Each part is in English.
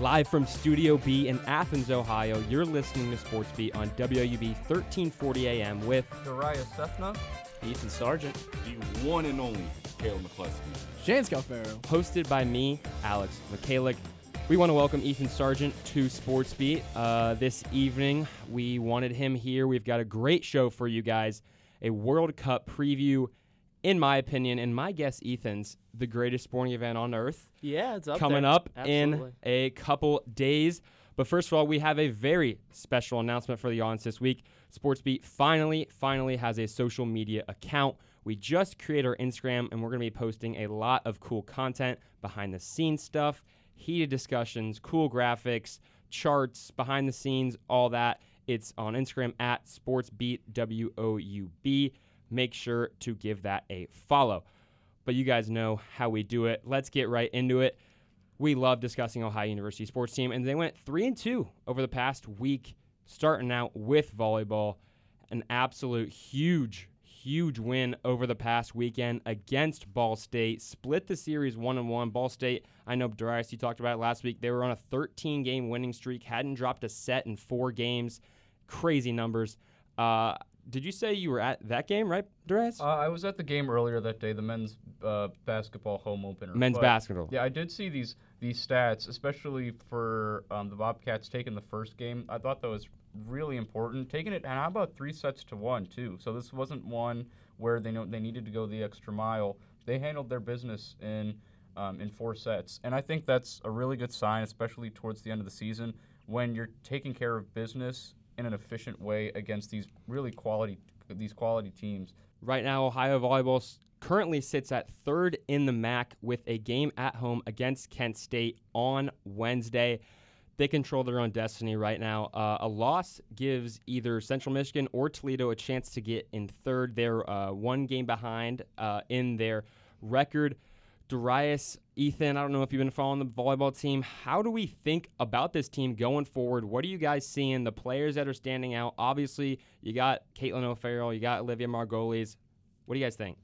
Live from Studio B in Athens, Ohio, you're listening to Sports Beat on WOUB 1340 AM with Dariah Sethna, Ethan Sargeant, the one and only Kale McCleskey. Shane Scalfaro. hosted by me, Alex Michalec. We want to welcome Ethan Sargeant to Sports Beat. Uh, this evening, we wanted him here. We've got a great show for you guys a World Cup preview. In my opinion, and my guess, Ethan's the greatest sporting event on earth Yeah, it's up coming there. up Absolutely. in a couple days. But first of all, we have a very special announcement for the audience this week. SportsBeat finally, finally has a social media account. We just created our Instagram, and we're going to be posting a lot of cool content, behind the scenes stuff, heated discussions, cool graphics, charts, behind the scenes, all that. It's on Instagram at SportsBeat W O U B. Make sure to give that a follow but you guys know how we do it. Let's get right into it. We love discussing Ohio University sports team, and they went three and two over the past week, starting out with volleyball. An absolute huge, huge win over the past weekend against Ball State. Split the series one and one. Ball State, I know Darius, you talked about it last week. They were on a 13 game winning streak, hadn't dropped a set in four games. Crazy numbers. Uh, did you say you were at that game, right, Darius? uh, I was at the game earlier that day, the men's uh, basketball home opener. Men's but- basketball. Yeah, I did see these these stats, especially for um, the Bobcats taking the first game. I thought that was really important. Taking it, and how about three sets to one too? So this wasn't one where they know they needed to go the extra mile. They handled their business in um, in four sets, and I think that's a really good sign, especially towards the end of the season when you're taking care of business in an efficient way against these really quality these quality teams. Right now, Ohio volleyball currently sits at third in the MAC with a game at home against Kent State on Wednesday. They control their own destiny right now. Uh, a loss gives either Central Michigan or Toledo a chance to get in third. They're uh, one game behind uh, in their record. Darius, Ethan, I don't know if you've been following the volleyball team. How do we think about this team going forward? What are you guys seeing? The players that are standing out. Obviously, you got Caitlin O'Farrell, you got Olivia Margolis. What do you guys think?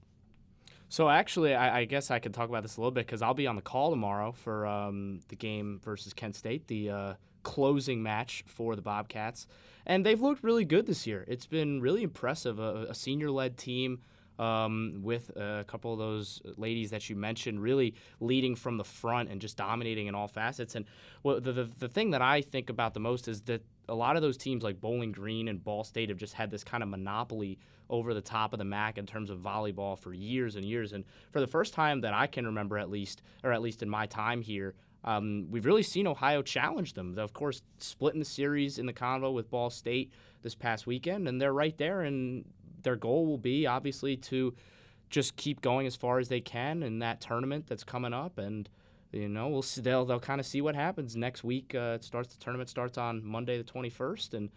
So actually, I, I guess I could talk about this a little bit because I'll be on the call tomorrow for um, the game versus Kent State, the uh, closing match for the Bobcats, and they've looked really good this year. It's been really impressive. A, a senior-led team. Um, with a couple of those ladies that you mentioned, really leading from the front and just dominating in all facets. And well, the, the the thing that I think about the most is that a lot of those teams like Bowling Green and Ball State have just had this kind of monopoly over the top of the MAC in terms of volleyball for years and years. And for the first time that I can remember, at least, or at least in my time here, um, we've really seen Ohio challenge them. They, Of course, splitting the series in the convo with Ball State this past weekend, and they're right there. And their goal will be obviously to just keep going as far as they can in that tournament that's coming up. And you know, we'll see. They'll they'll kind of see what happens next week. Uh, it starts the tournament starts on Monday the twenty first, and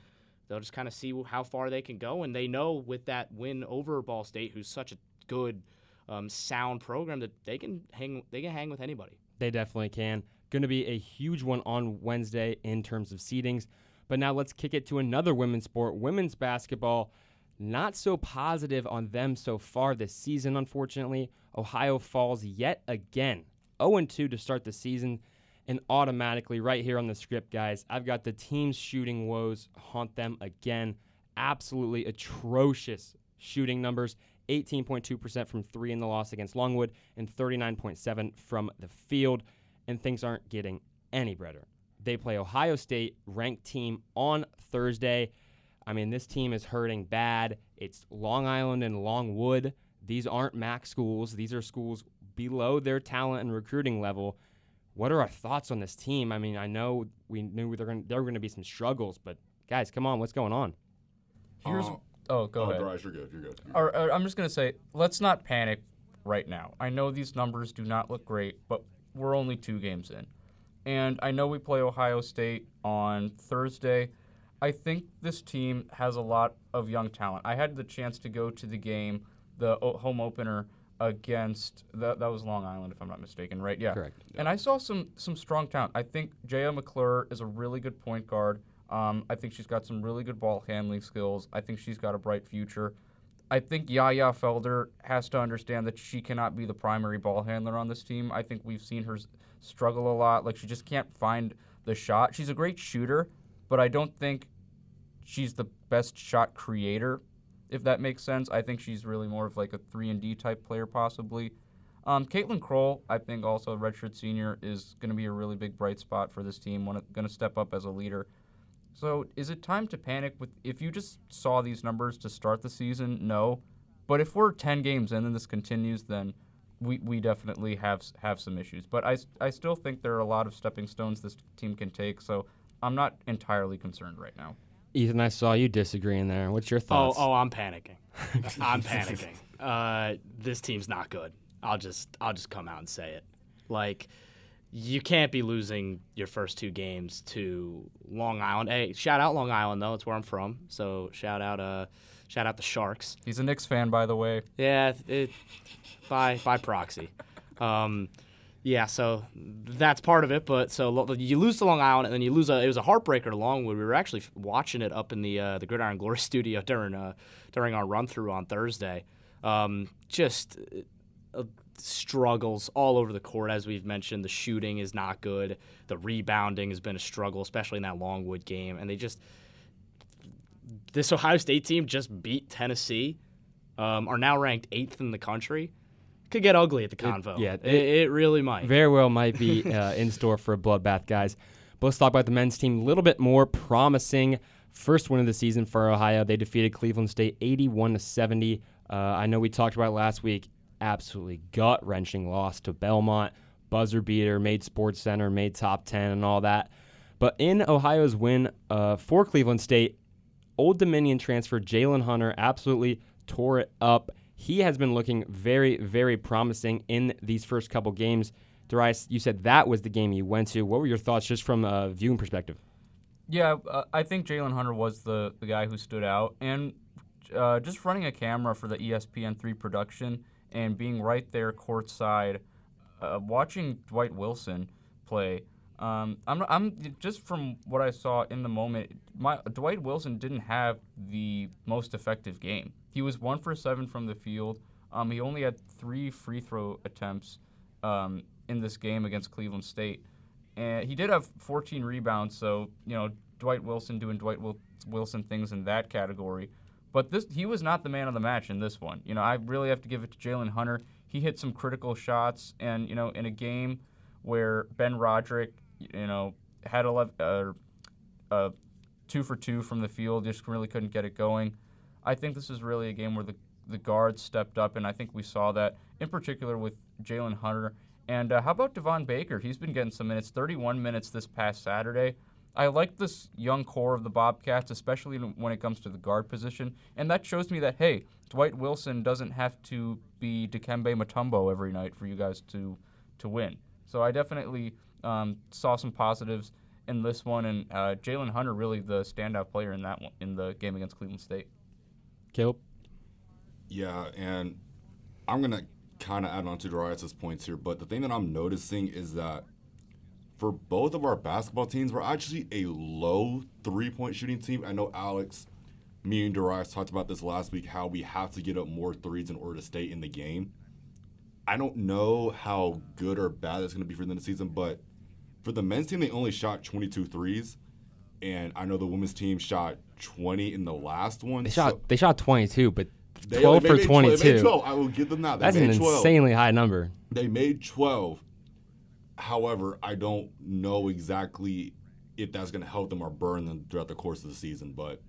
they'll just kind of see how far they can go. And they know with that win over Ball State, who's such a good, um, sound program, that they can hang they can hang with anybody. They definitely can. Going to be a huge one on Wednesday in terms of seedings. But now let's kick it to another women's sport, women's basketball. Not so positive on them so far this season, unfortunately. Ohio falls yet again 0 2 to start the season. And automatically, right here on the script, guys, I've got the team's shooting woes haunt them again. Absolutely atrocious shooting numbers 18.2% from three in the loss against Longwood and 39.7 from the field. And things aren't getting any better. They play Ohio State, ranked team, on Thursday. I mean, this team is hurting bad. It's Long Island and Longwood. These aren't MAC schools. These are schools below their talent and recruiting level. What are our thoughts on this team? I mean, I know we knew there were going to be some struggles, but guys, come on, what's going on? Here's Uh, oh, go oh, ahead. Darius, you're good. You're good. Or, or I'm just gonna say, let's not panic right now. I know these numbers do not look great, but we're only two games in, and I know we play Ohio State on Thursday. I think this team has a lot of young talent. I had the chance to go to the game, the o- home opener against that, that was Long Island, if I'm not mistaken, right? Yeah. Correct. And I saw some some strong talent. I think Jaya McClure is a really good point guard. Um, I think she's got some really good ball handling skills. I think she's got a bright future. I think Yaya Felder has to understand that she cannot be the primary ball handler on this team. I think we've seen her s- struggle a lot. Like she just can't find the shot. She's a great shooter, but I don't think she's the best shot creator, if that makes sense. I think she's really more of like a three and D type player, possibly. Um, Caitlin Kroll, I think also a redshirt senior, is going to be a really big bright spot for this team. Going to step up as a leader. So, is it time to panic with if you just saw these numbers to start the season? No, but if we're 10 games in and this continues, then we, we definitely have have some issues. But I, I still think there are a lot of stepping stones this team can take. So I'm not entirely concerned right now. Ethan, I saw you disagreeing there. What's your thoughts? Oh, oh, I'm panicking. I'm panicking. Uh, this team's not good. I'll just I'll just come out and say it. Like you can't be losing your first two games to Long Island. Hey, shout out Long Island though. It's where I'm from. So shout out uh shout out the Sharks. He's a Knicks fan, by the way. Yeah, it, by by proxy. Um, yeah, so that's part of it. But so you lose to Long Island, and then you lose. A, it was a heartbreaker to Longwood. We were actually watching it up in the uh, the Gridiron Glory studio during uh, during our run through on Thursday. Um, just uh, struggles all over the court, as we've mentioned. The shooting is not good. The rebounding has been a struggle, especially in that Longwood game. And they just this Ohio State team just beat Tennessee. Um, are now ranked eighth in the country could get ugly at the convo. It, yeah, it, it, really might. Very well might be uh, in store for a bloodbath, guys. But let's talk about the men's team a little bit more promising. First win of the season for Ohio. They defeated Cleveland State 81 to 70. Uh, I know we talked about last week. Absolutely gut wrenching loss to Belmont. Buzzer beater, made Sports Center, made top 10, and all that. But in Ohio's win uh, for Cleveland State, Old Dominion transfer Jalen Hunter absolutely tore it up he has been looking very, very promising in these first couple games. Darius, you said that was the game you went to. What were your thoughts just from a viewing perspective? Yeah, uh, I think Jalen Hunter was the, the guy who stood out. And uh, just running a camera for the ESPN3 production and being right there courtside, uh, watching Dwight Wilson play. Um, I'm, I'm just from what I saw in the moment. My Dwight Wilson didn't have the most effective game. He was one for seven from the field. Um, he only had three free throw attempts um, in this game against Cleveland State, and he did have 14 rebounds. So you know, Dwight Wilson doing Dwight Wilson things in that category. But this, he was not the man of the match in this one. You know, I really have to give it to Jalen Hunter. He hit some critical shots, and you know, in a game where Ben Roderick, you know, had 11, uh, uh, two for two from the field, just really couldn't get it going. I think this is really a game where the the guards stepped up, and I think we saw that in particular with Jalen Hunter. And uh, how about Devon Baker? He's been getting some minutes, 31 minutes this past Saturday. I like this young core of the Bobcats, especially when it comes to the guard position, and that shows me that hey, Dwight Wilson doesn't have to be Dikembe Mutombo every night for you guys to to win. So I definitely um, saw some positives in this one, and uh, Jalen Hunter really the standout player in that one in the game against Cleveland State. Caleb? Yeah, and I'm going to kind of add on to Darius' points here, but the thing that I'm noticing is that for both of our basketball teams, we're actually a low three point shooting team. I know Alex, me and Darius talked about this last week how we have to get up more threes in order to stay in the game. I don't know how good or bad it's going to be for them this season, but for the men's team, they only shot 22 threes and I know the women's team shot 20 in the last one. They so shot they shot 22, but 12 for 22. 12, 12. I will give them that. They That's an 12. insanely high number. They made 12. However, I don't know exactly if that's going to help them or burn them throughout the course of the season, but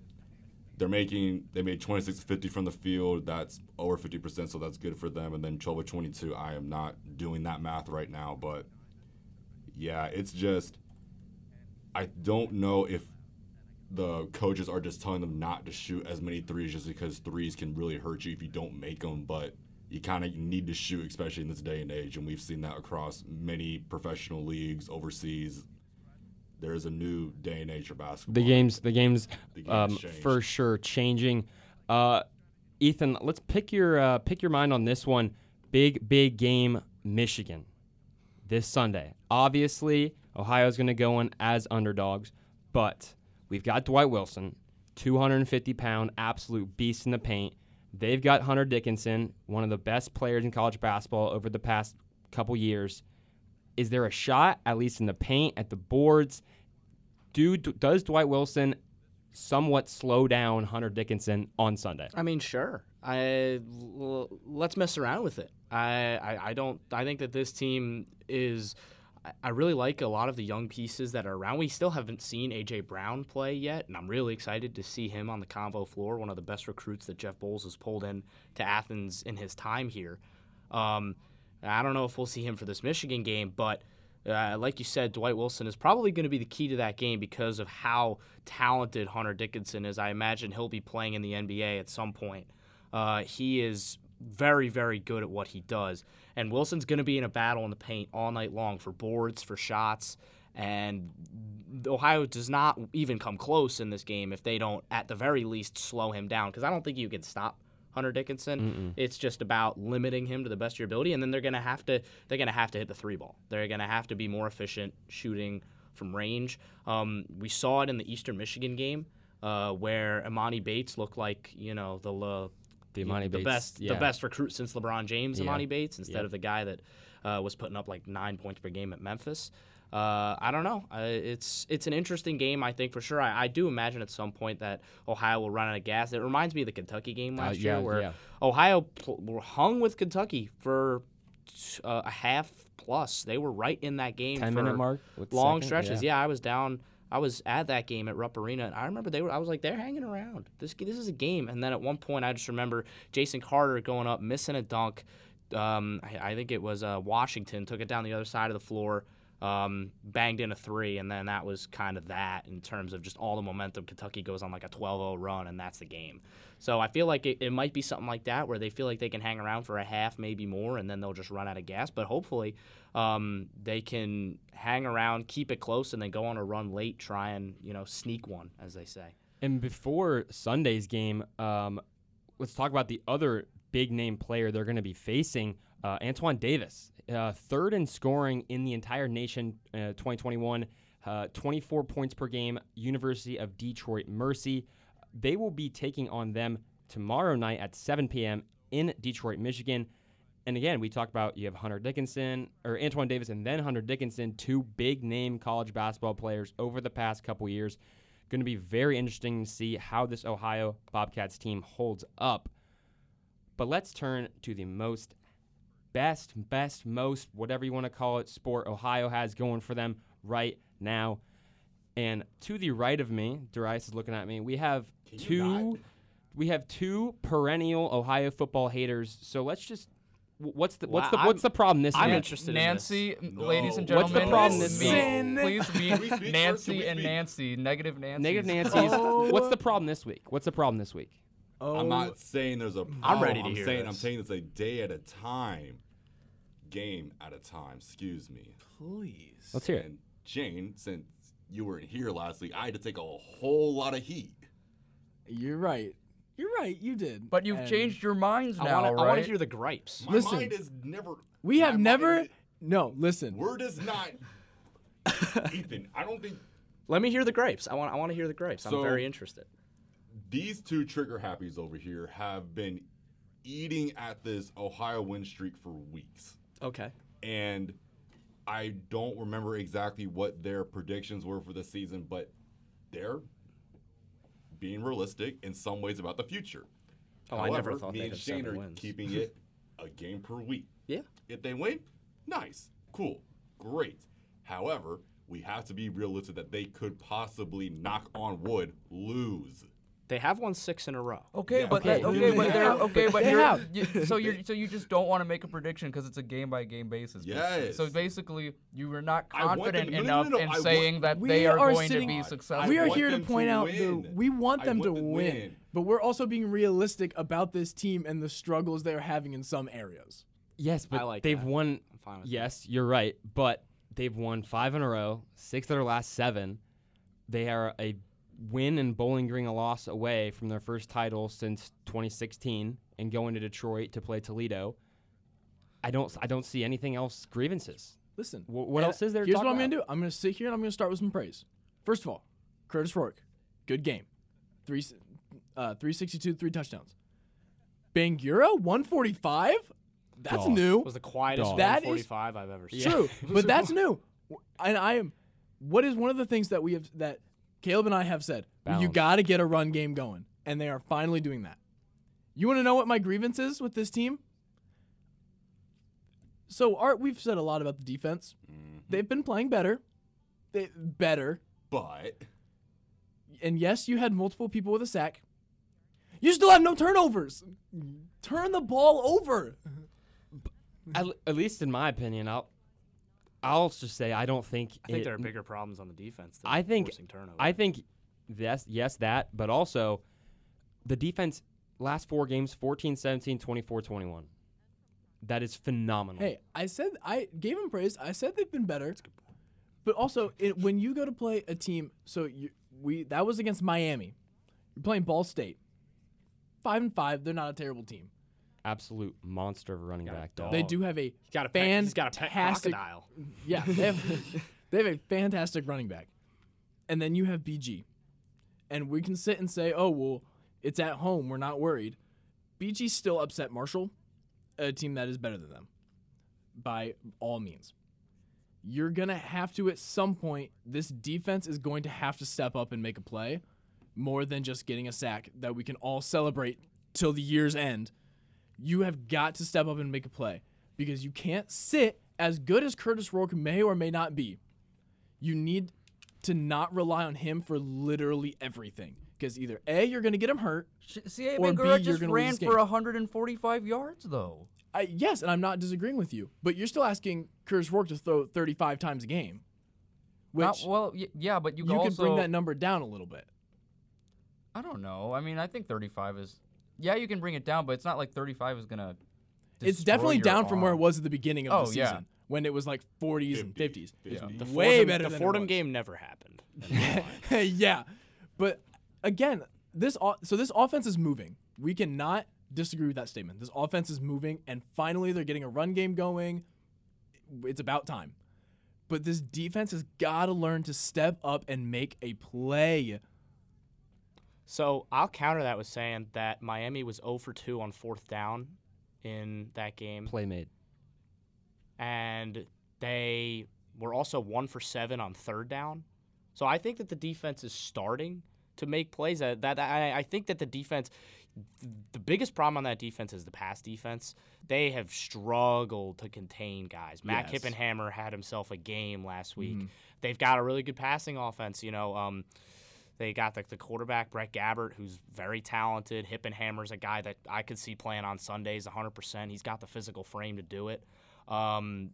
they're making they made 26 50 from the field that's over 50% so that's good for them and then 12 or 22 i am not doing that math right now but yeah it's just I don't know if the coaches are just telling them not to shoot as many threes just because threes can really hurt you if you don't make them. But you kind of need to shoot, especially in this day and age. And we've seen that across many professional leagues overseas. There is a new day and age for basketball. The games, the games, the games um, for sure changing. Uh, Ethan, let's pick your uh, pick your mind on this one. Big big game, Michigan, this Sunday. Obviously, Ohio's going to go in as underdogs, but we've got Dwight Wilson, 250 pound absolute beast in the paint. They've got Hunter Dickinson, one of the best players in college basketball over the past couple years. Is there a shot, at least in the paint, at the boards? do does Dwight Wilson somewhat slow down Hunter Dickinson on Sunday? I mean, sure. I l- let's mess around with it. I, I I don't. I think that this team is. I- really like a lot of the young pieces that are around. We still haven't seen AJ Brown play yet, and I'm really excited to see him on the convo floor. One of the best recruits that Jeff Boals has pulled in to Athens in his time here. Um, I don't know if we'll see him for this Michigan game, but uh, like you said, Dwight Wilson is probably going to be the key to that game because of how talented Hunter Dickinson is. I imagine he'll be playing in the NBA at some point. Uh, he is very, very good at what he does. And Wilson's going to be in a battle in the paint all night long for boards, for shots. And Ohio does not even come close in this game if they don't, at the very least, slow him down. Because I don't think you can stop Hunter Dickinson. It's just about limiting him to the best of your ability, and then they're gonna have to they're gonna have to hit the three ball. They're gonna have to be more efficient shooting from range. Um, we saw it in the Eastern Michigan game uh, where Emoni Bates looked like you know the uh, The know, the Bates, best yeah. the best recruit since LeBron James, Yeah. Emoni Bates, instead Yep. of the guy that uh, was putting up like nine points per game at Memphis. Uh, I don't know. Uh, it's it's an interesting game, I think for sure. I, I do imagine at some point that Ohio will run out of gas. It reminds me of the Kentucky game last Uh, yeah, year, where yeah. Ohio pl- were hung with Kentucky for uh, a half plus. They were right in that game. Ten for minute mark, long second? stretches. Yeah. I was down. I was at that game at Rupp Arena, and I remember they were. I was like, they're hanging around. This this is a game. And then at one point, I just remember Jason Carter going up, missing a dunk. Um, I, I think it was uh, Washington took it down the other side of the floor, um, banged in a three, and then that was kind of that in terms of just all the momentum. Kentucky goes on like a 12-0 run, and that's the game. So I feel like it, it might be something like that where they feel like they can hang around for a half, maybe more, and then they'll just run out of gas. But hopefully, um, they can hang around, keep it close, and then go on a run late, try and you know sneak one, as they say. And before Sunday's game, um, let's talk about the other big name player they're going to be facing, uh, Antoine Davis, uh, third in scoring in the entire nation, uh, 2021, uh, 24 points per game, University of Detroit Mercy. They will be taking on them tomorrow night at 7 p.m. in Detroit, Michigan. And again, we talked about you have Hunter Dickinson or Antoine Davis and then Hunter Dickinson, two big name college basketball players over the past couple years. Going to be very interesting to see how this Ohio Bobcats team holds up. But let's turn to the most best, best, most, whatever you want to call it, sport Ohio has going for them right now. And to the right of me, Darius is looking at me. We have Can you two. not? We have two perennial Ohio football haters. So let's just. wh- What's the what's Wow, the I'm- what's the problem this week? I'm week? interested in Nancy, No. ladies and gentlemen. What's the problem this meet- week? Please Can we meet speak first? Can Nancy we and speak? Nancy, negative Nancy. Negative Nancy's. Oh. What's the problem this week? What's the problem this week? Oh, I'm not saying there's a problem. I'm ready to I'm hear saying I'm this. saying it's a day at a time, game at a time. Excuse me. please. Let's hear it. And Jane, since you weren't here last week, I had to take a whole lot of heat. You're right. You're right. You did. But you've And changed your minds now. I now, want to right? hear the gripes. My Listen, mind is never. We my have mind never. is- No, listen. Word is not. Ethan, I don't think Let me hear the gripes. I want. I want to hear the gripes. I'm very interested. these two trigger happies over here have been eating at this Ohio win streak for weeks. Okay. and I don't remember exactly what their predictions were for the season, but they're being realistic in some ways about the future. Oh, I never However, thought me they'd and Shane are wins. keeping it a game per week. Yeah. If they win, nice, cool, great. However, we have to be realistic that they could possibly knock on wood lose. They have won six in a row. Okay, Yeah, but okay. that- okay, but they're okay, but They you're, you, so you're so you just don't want to make a prediction because it's a game by game basis. Yes. So basically, you were not I want them- confident no, no, enough no, no, in I want- saying that they are, are going sitting- to be successful. we are here to them to point out the we want I them to them win, win. but we're also being realistic about this team and the struggles they're having in some areas. Yes, but like they've that. won. I'm fine with Yes, you're right, but they've won five in a row, six of their last seven. They are a win and Bowling Green a loss away from their first title since 2016, and going to Detroit to play Toledo. I don't. I don't see anything else grievances. Listen, Wh- what else is there to Here's talk what I'm gonna do. I'm gonna sit here and I'm gonna start with some praise. First of all, Kurtis Rourke, good game, three, uh, 362, three touchdowns. Bangura, 145. That's Dog. new. Was the quietest Dog. That is- 145 I've ever seen. Yeah. True, but that's new. And I am what is one of the things that we have that Caleb and I have said? You got to get a run game going, and they are finally doing that. You want to know what my grievance is with this team? So, Art, we've said a lot about the defense. Mm-hmm. They've been playing better. They better. But And yes, you had multiple people with a sack. You still have no turnovers. Turn the ball over. At, at least in my opinion, I'll I'll just say I don't think I think it- there are bigger problems on the defense. Than I think forcing turnovers. I think yes, yes that, but also the defense last four games 14 17 24 21. That is phenomenal. Hey, I said I gave them praise. I said they've been better. But also, it, when you go to play a team, so you, we that was against Miami. You're playing Ball State. Five and five. They're not a terrible team. Absolute monster of a running Got a back though. dog. They do have a he's got a pet, he's got a pet fantastic- crocodile. Yeah, they have, they have a fantastic running back. And then you have BG. And we can sit and say, oh, well, it's at home. We're not worried. BG still upset Marshall, a team that is better than them by all means. You're going to have to, at some point, this defense is going to have to step up and make a play more than just getting a sack that we can all celebrate till the year's end. You have got to step up and make a play because you can't sit as good as Kurtis Rourke may or may not be. You need to not rely on him for literally everything because either A, you're going to get him hurt. CA Or B, Bangura you're just ran for 145 yards though. I, yes, and I'm not disagreeing with you, but you're still asking Kurtis Rourke to throw 35 times a game, which Not- well, y- yeah, but you, you can bring that number down a little bit. I don't know. I mean, I think 35 is. Yeah, you can bring it down, but it's not like 35 is gonna. It's definitely your down from where it was at the beginning of Oh, the yeah. season when it was like 40s and 50s. 50. The Way Fordham, better The than it Fordham was. game never happened. yeah, but again, this o- so this offense is moving. We cannot disagree with that statement. This offense is moving, and finally they're getting a run game going. It's about time. But this defense has got to learn to step up and make a play. So I'll counter that with saying that Miami was 0 for 2 on fourth down in that game, Play made. and they were also 1 for 7 on third down. So I think that the defense is starting to make plays. That, that I, I think that the defense, the biggest problem on that defense is the pass defense. They have struggled to contain guys. Mac Yes. Hippenhammer had himself a game last week. They've got a really good passing offense. You know, um, they got the, the quarterback Brett Gabbert, who's very talented. Hippenhammer's a guy that I could see playing on Sundays 100%. He's got the physical frame to do it. Um,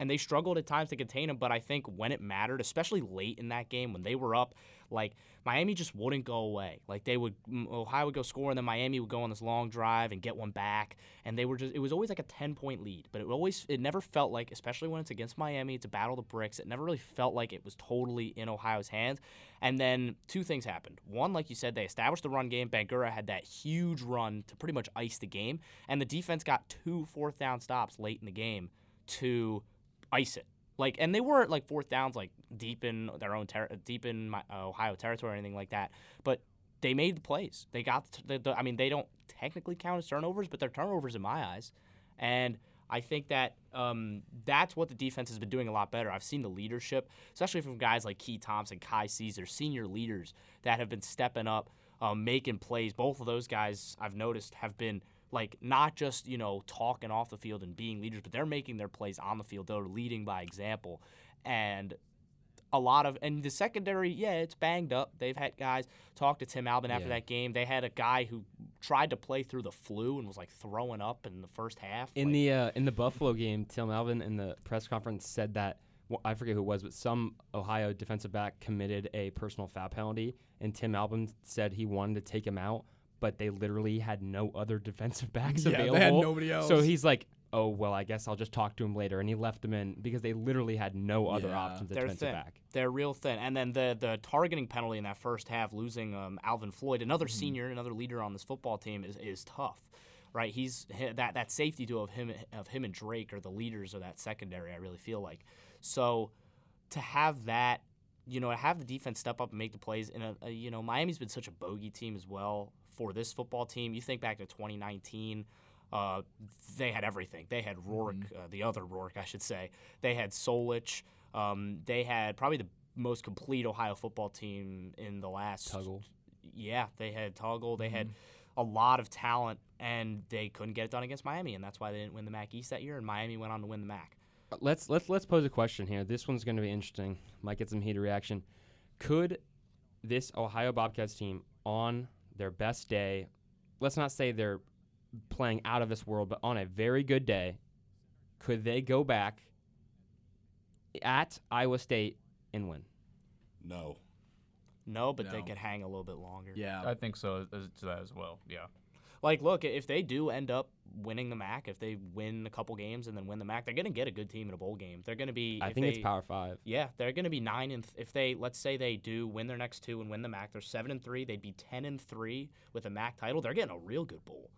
and they struggled at times to contain him, but I think when it mattered, especially late in that game when they were up, like Miami just wouldn't go away. Like they would, Ohio would go score, and then Miami would go on this long drive and get one back, and they were just. It was always like a ten point lead, but it always, it never felt like, especially when it's against Miami, it's a battle of the bricks. It never really felt like it was totally in Ohio's hands. And then two things happened. One, like you said, they established the run game. Bangura had that huge run to pretty much ice the game, and the defense got two fourth down stops late in the game to ice it. Like, and they weren't like fourth downs, like deep in their own ter- deep in my, uh, Ohio territory or anything like that. But they made the plays. They got. The, the, I mean, they don't technically count as turnovers, but they're turnovers in my eyes. And I think that um, that's what the defense has been doing a lot better. I've seen the leadership, especially from guys like Keye Thompson, Kai Caesar, senior leaders that have been stepping up, um, making plays. Both of those guys I've noticed have been like not just you know talking off the field and being leaders, but they're making their plays on the field. They're leading by example, and a lot of and the secondary, yeah, it's banged up. They've had guys talk to Tim Albin after Yeah. that game. They had a guy who tried to play through the flu and was like throwing up in the first half. In like- the uh, in the Buffalo game, Tim Albin in the press conference said that well, I forget who it was, but some Ohio defensive back committed a personal foul penalty, and Tim Albin said he wanted to take him out, but they literally had no other defensive backs Yeah, they had available. nobody So he's like, "Oh well, I guess I'll just talk to him later," and he left him in because they literally had no other Yeah. options at they're defensive thin. back. They're real thin. And then the the targeting penalty in that first half, losing um, Alvin Floyd, another senior, another leader on this football team, is, is tough. Right, he's that that safety duo of him of him and Drake are the leaders of that secondary. I really feel like so to have that, you know, to have the defense step up and make the plays. In a, a you know, Miami's been such a bogey team as well for this football team. You think back to 2019. Uh, they had everything. They had Rourke, uh, the other Rourke, I should say. They had Solich. Um, they had probably the most complete Ohio football team in the last. Tuggle. Yeah, they had Tuggle. They had Mm-hmm. a lot of talent, and they couldn't get it done against Miami, and that's why they didn't win the MAC East that year. And Miami went on to win the MAC. Let's let's let's pose a question here. This one's going to be interesting. Might get some heated reaction. Could this Ohio Bobcats team on their best day, let's not say they're playing out of this world, but on a very good day, could they go back at Iowa State and win? No. No, but they could hang a little bit longer. Yeah. I think so as, to that as well. Yeah. Like, look, if they do end up winning the MAC, if they win a couple games and then win the MAC, they're going to get a good team in a bowl game. They're going to be. I think they, it's Power Five. Yeah, they're going to be nine and th- if they let's say they do win their next two and win the MAC, they're seven and three. They'd be ten and three with a MAC title. They're getting a real good bowl.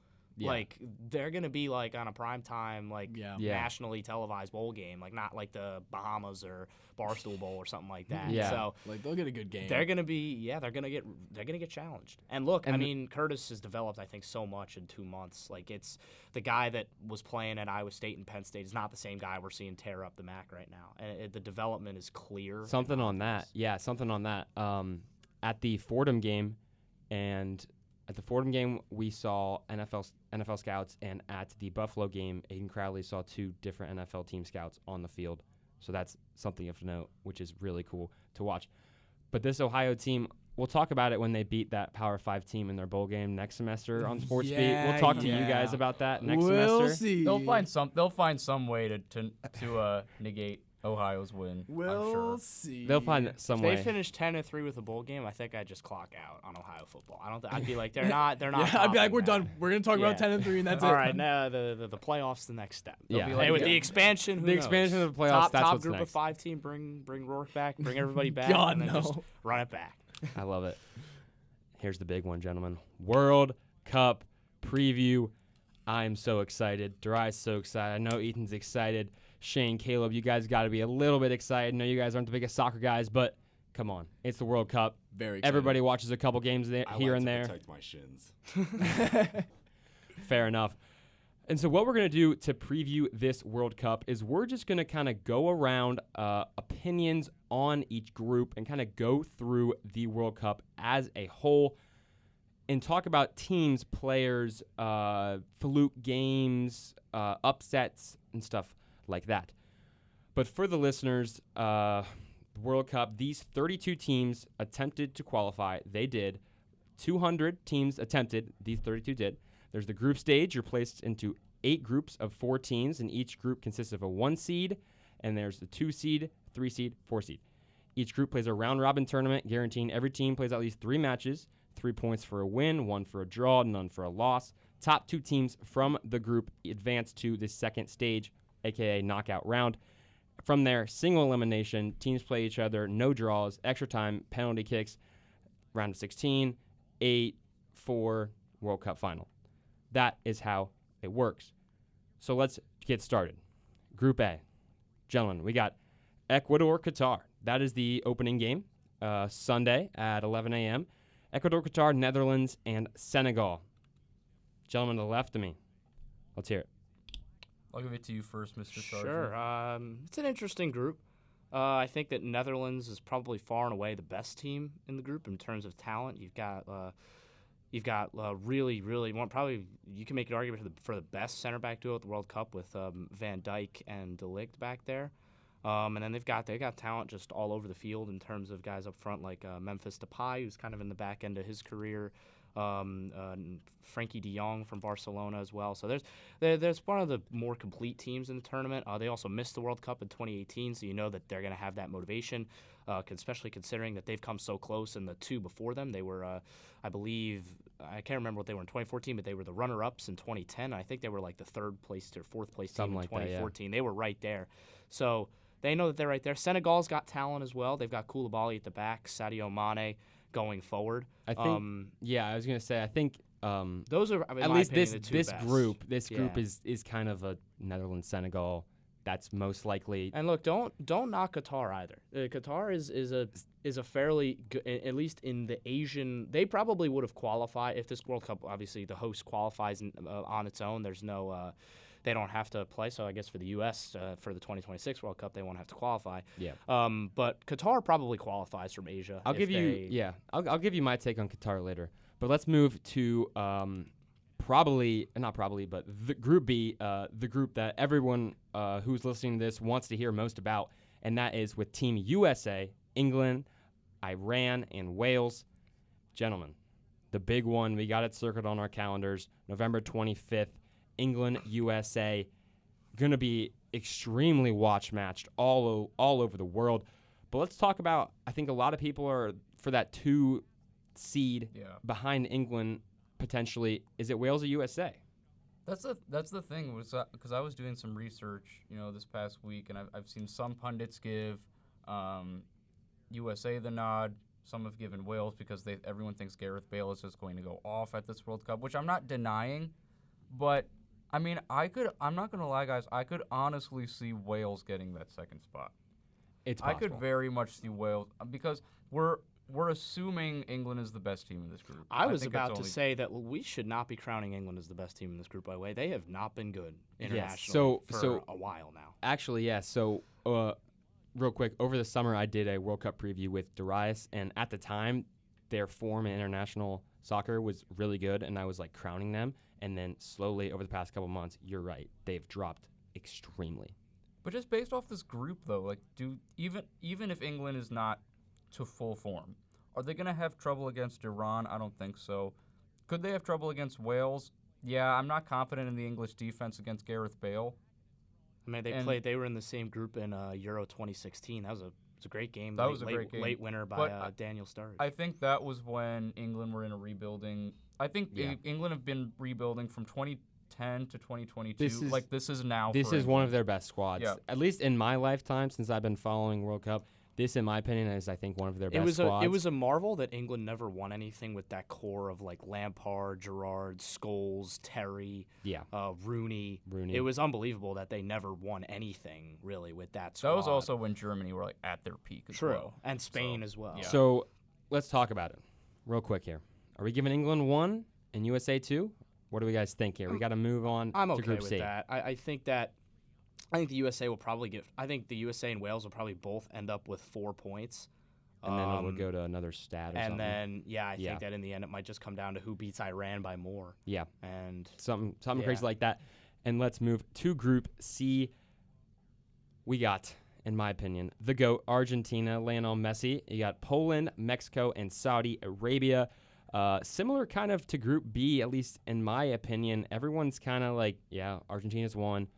Yeah. Like they're going to be like on a prime time like Yeah. Yeah. nationally televised bowl game, like not like the Bahamas or Barstool Bowl or something like that. Yeah. So Like they'll get a good game. they're gonna be yeah they're gonna get they're gonna get challenged and look i And- mean kurtis has developed i think so much in two months like it's the guy that was playing at iowa state and penn state is not the same guy we're seeing tear up the mac right now and it, the development is clear Something on that. Yeah, something on that. Um, at the Fordham game, and at the Fordham game, we saw NFL NFL scouts, and at the Buffalo game, Aiden Crowley saw two different NFL team scouts on the field. So that's something of note, which is really cool to watch. But this Ohio team, we'll talk about it when they beat that Power Five team in their bowl game next semester on Sports Beat. We'll Yeah, talk to you guys about that next we'll semester. see. They'll find some. They'll find some way to to, to uh, negate Ohio's win. We'll I'm sure. see. They'll find if some they way. finish 10 and 3 with a bowl game i think i'd just clock out on ohio football i don't think i'd be like they're not they're not Yeah, I'd be like, we're that. done. We're gonna talk Yeah. about ten and three, and that's all it. right now the, the the playoffs the next step Yeah. be Hey, with Yeah. the expansion, who The knows? expansion of the playoffs, Top, that's top what's group next. of five team. Bring bring Rourke back. Bring everybody back. God, and then just no. run it back. I love it. Here's the big one, gentlemen. World Cup preview. I'm so excited. Dry's so excited. I know Ethan's excited. Shane, Caleb, you guys got to be a little bit excited. I know you guys aren't the biggest soccer guys, but come on. It's the World Cup. Very. Excited. Everybody watches a couple games there, I here like and to there. protect my shins. Fair enough. And so, what we're going to do to preview this World Cup is we're just going to kind of go around uh, opinions on each group and kind of go through the World Cup as a whole and talk about teams, players, uh, fluke games, uh, upsets, and stuff like that. But for the listeners, uh, World Cup, these 32 teams attempted to qualify. They did. 200 teams attempted. These 32 did. There's the group stage. You're placed into eight groups of four teams, and each group consists of a one seed, and there's the two seed, three seed, four seed. Each group plays a round robin tournament, guaranteeing every team plays at least three matches, three points for a win, one for a draw, none for a loss. Top two teams from the group advance to the second stage, aka knockout round. From there, single elimination, teams play each other, no draws, extra time, penalty kicks, round of 16, 8, 4, World Cup final. That is how it works. So let's get started. Group A. Gentlemen, we got Ecuador, Qatar. That is the opening game, uh, Sunday at 11 a.m. Ecuador, Qatar, Netherlands, and Senegal. Gentlemen to the left of me. Let's hear it. I'll give it to you first, Mr. Sargeant. Sure. Um, it's an interesting group. Uh, I think that Netherlands is probably far and away the best team in the group in terms of talent. You've got uh, you've got uh, really, really one probably you can make an argument for the for the best center back duo at the World Cup with um, Van Dijk and De Ligt back there. Um, and then they've got they got talent just all over the field in terms of guys up front like uh, Memphis Depay, who's kind of in the back end of his career. Um, uh, Frenkie De Jong from Barcelona as well. So there's there, there's one of the more complete teams in the tournament. Uh, they also missed the World Cup in 2018, so you know that they're going to have that motivation, uh, especially considering that they've come so close in the two before them. They were, uh, I believe, I can't remember what they were in 2014, but they were the runner-ups in 2010. I think they were like the third place or fourth place team in like that, yeah. 2014. They were right there. So they know that they're right there. Senegal's got talent as well. They've got Koulibaly at the back, Sadio Mane going forward. I think, um, yeah, I was gonna say, I think um, those are I mean, at least opinion, this this best. group, this group Yeah. is is kind of a Netherlands Senegal. That's most likely. And look, don't don't knock Qatar either. Uh, Qatar is is a is a fairly good, at least in the Asian. They probably would have qualified if this World Cup. Obviously, the host qualifies in, uh, on its own. There's no. Uh, they don't have to play. So I guess for the U.S. Uh, for the 2026 World Cup, they won't have to qualify. Yeah. Um, but Qatar probably qualifies from Asia. I'll give you yeah. I'll, I'll give you my take on Qatar later. But let's move to um, probably not probably, but the Group B, uh, the group that everyone uh, who's listening to this wants to hear most about, and that is with Team USA, England, Iran, and Wales. Gentlemen, the big one we got it circled on our calendars, November 25th, England USA, gonna be extremely watch matched all o- all over the world. But let's talk about. I think a lot of people are for that two seed Yeah. behind England potentially. Is it Wales or USA? That's the that's the thing was because I was doing some research, you know, this past week, and I've, I've seen some pundits give um, USA the nod. Some have given Wales because they everyone thinks Gareth Bale is just going to go off at this World Cup, which I'm not denying. But I mean, I could. I'm not gonna lie, guys. I could honestly see Wales getting that second spot. It's possible. I could very much see Wales uh, because we're we're assuming England is the best team in this group. I was about to say that we should not be crowning England as the best team in this group. By the way, they have not been good Yes, internationally so- for so- a while now. Actually, yeah. So, uh, real quick, over the summer, I did a World Cup preview with Darius, and at the time, their form in international soccer was really good, and I was like crowning them. And then slowly, over the past couple months, you're right, they've dropped extremely. But just based off this group, though, like, do even even if England is not to full form, are they gonna have trouble against Iran? I don't think so. Could they have trouble against Wales? Yeah, I'm not confident in the English defense against Gareth Bale. I mean, they And- played. They were in the same group in uh, Euro 2016. That was a it was a great game. That late, was a late, great game. Late winner by But uh, Daniel Sturridge. I think that was when England were in a rebuilding. I think Yeah. England have been rebuilding from 2010 to 2022. This is- like this is now. This for is one of their best squads, Yeah. at least in my lifetime since I've been following World Cup. This, in my opinion, is I think one of their it best was squads. a it was a marvel that England never won anything with that core of like Lampard, Gerrard, Scholes, Terry, yeah, uh, Rooney. Rooney. It was unbelievable that they never won anything really with that squad. That was also when Germany were like at their peak as true, well. and Spain So, as well. yeah. So let's talk about it real quick here. Are we giving England one and USA two? What do we guys think here? We got to move on I'm to okay Group with C. that. I, I think that I think the USA will probably get. I think the USA and Wales will probably both end up with four points. And then it'll Um, go to another stat or and something. then yeah, I Yeah. think that in the end it might just come down to who beats Iran by more. yeah, And something something crazy like that. And let's move to Group C. We got, in my opinion, the GOAT, Argentina, Lionel Messi. You got Poland, Mexico, and Saudi Arabia. Uh, similar kind of to Group B, at least in my opinion. Everyone's kind of like, yeah, Argentina's won.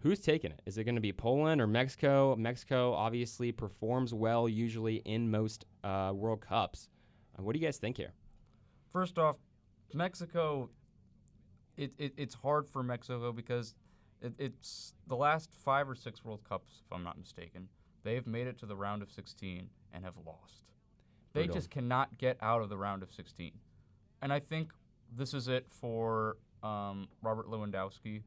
Who's taking it? Is it going to be Poland or Mexico? Mexico obviously performs well usually in most uh, World Cups. Uh, what do you guys think here? First off, Mexico. It, it it's hard for Mexico because it, it's the last five or six World Cups, if I'm not mistaken. They've made it to the round of 16 and have lost. They Brutal. just cannot get out of the round of 16, and I think this is it for um, Robert Lewandowski,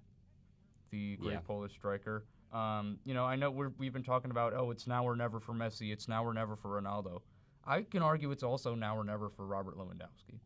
the great Yeah. Polish striker. Um, you know, I know we're, we've been talking about oh, it's now or never for Messi, it's now or never for Ronaldo. I can argue it's also now or never for Robert Lewandowski.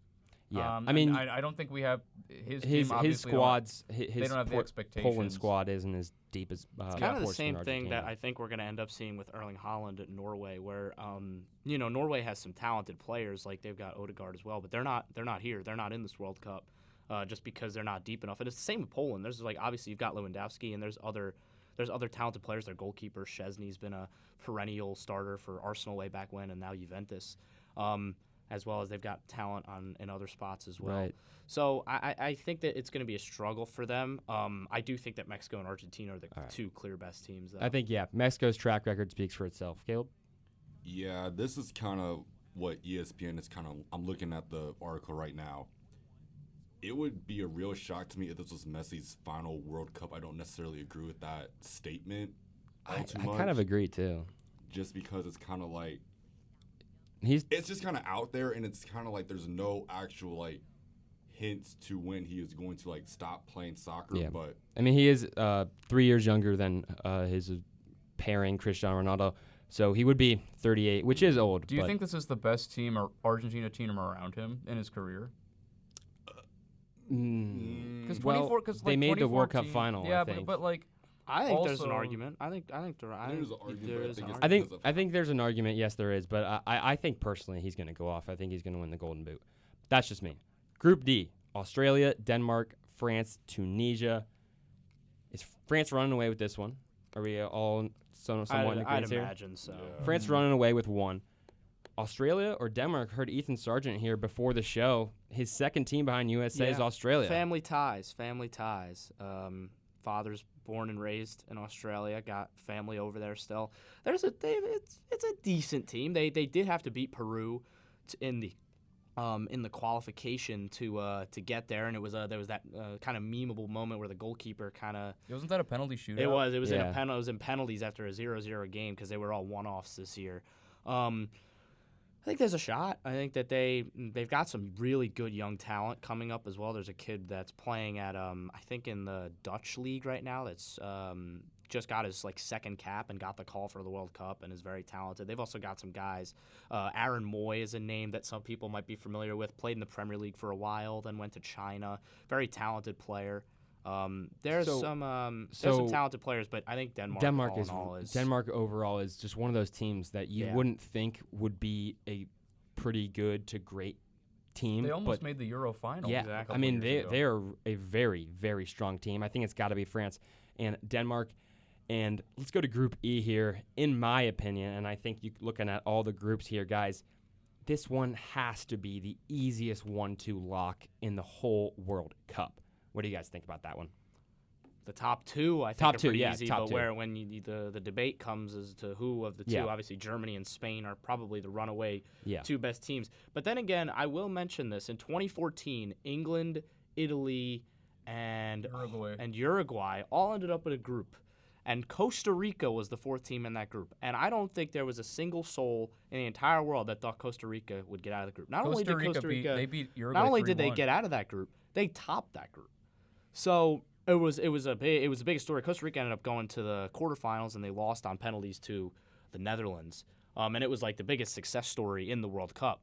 Yeah, Um, I mean, I, I don't think we have his his his squads hi- his don't have the expectations. Poland squad isn't as deep as uh, It's kind of the same thing that I think we're going to end up seeing with Erling Haaland at Norway, where um, you know Norway has some talented players, like they've got Odegaard as well, but they're not they're not here. They're not in this World Cup uh, just because they're not deep enough. And it's the same with Poland. There's like obviously you've got Lewandowski, and there's other there's other talented players. Their goalkeeper Szczesny's been a perennial starter for Arsenal way back when, and now Juventus. Um, as well as they've got talent on in other spots as well. Right. So I, I I think that it's going to be a struggle for them. Um, I do think that Mexico and Argentina are the All right. two clear best teams. Though. I think yeah, Mexico's track record speaks for itself. Caleb, Yeah, this is kind of what ESPN is kind of. I'm looking at the article right now. It would be a real shock to me if this was Messi's final World Cup. I don't necessarily agree with that statement. I, I kind of agree too. Just because it's kind of like He's it's just kind of out there, and it's kind of like there's no actual like hints to when he is going to like stop playing soccer. Yeah. But I mean he is uh, three years younger than uh, his pairing Cristiano Ronaldo, so he would be 38, which is old. Do you but think this is the best team or Argentina team around him in his career? Mm. Because Well, 24, cause they like made the World Cup 2014 final, I Yeah, think. but but like I think there's an argument. I think I think there, I There's an argument, there but I think an it's- I think argument. because of I think there's an argument. Yes, there is, but I I, I think personally he's going to go off. I think he's going to win the Golden Boot. That's just me. Group D: Australia, Denmark, France, Tunisia. Is France running away with this one? Are we all so, somewhat I'd, in I'd imagine so. Yeah. France running away with one. Australia or Denmark? Heard Ethan Sargeant here before the show. His second team behind USA is Australia. Family ties, family ties. Um, father's born and raised in Australia, got family over there still. There's a they, it's it's a decent team. They they did have to beat Peru t- in the um, in the qualification to uh, to get there, and it was uh, there was that uh, kind of memeable moment where the goalkeeper kind of wasn't that a penalty shootout? it was it was in a pen, it was in penalties after a 0-0 game because they were all one offs this year. Um, I think there's a shot. I think that they they've got some really good young talent coming up as well. There's a kid that's playing at um I think in the Dutch league right now. That's um just got his like second cap and got the call for the World Cup and is very talented. They've also got some guys. Uh, Aaron Mooy is a name that some people might be familiar with. Played in the Premier League for a while, then went to China. Very talented player. Um, there's So- some um, there's some talented players, but I think Denmark. Denmark all is, in all is Denmark overall is just one of those teams that you Yeah. wouldn't think would be a pretty good to great team. They almost but made the Euro final. yeah, Exactly. I mean they ago. they are a very very strong team. I think it's got to be France and Denmark. And let's go to Group E here. In my opinion, and I think you looking at all the groups here, guys, this one has to be the easiest one to lock in the whole World Cup. What do you guys think about that one? the top two. I think Top are two, yeah, easy, top but two. where when you, the the debate comes as to who of the two, Yeah. obviously Germany and Spain are probably the runaway Yeah. two best teams. But then again, I will mention this in 2014, England, Italy, and Uruguay. and Uruguay all ended up in a group. And Costa Rica was the fourth team in that group. And I don't think there was a single soul in the entire world that thought Costa Rica would get out of the group. Not only Costa did Rica Costa beat- Rica they beat Uruguay not only did they get out of that group, they topped that group. So it was it was a big it was a big story. Costa Rica ended up going to the quarterfinals and they lost on penalties to the Netherlands. Um, and it was like the biggest success story in the World Cup.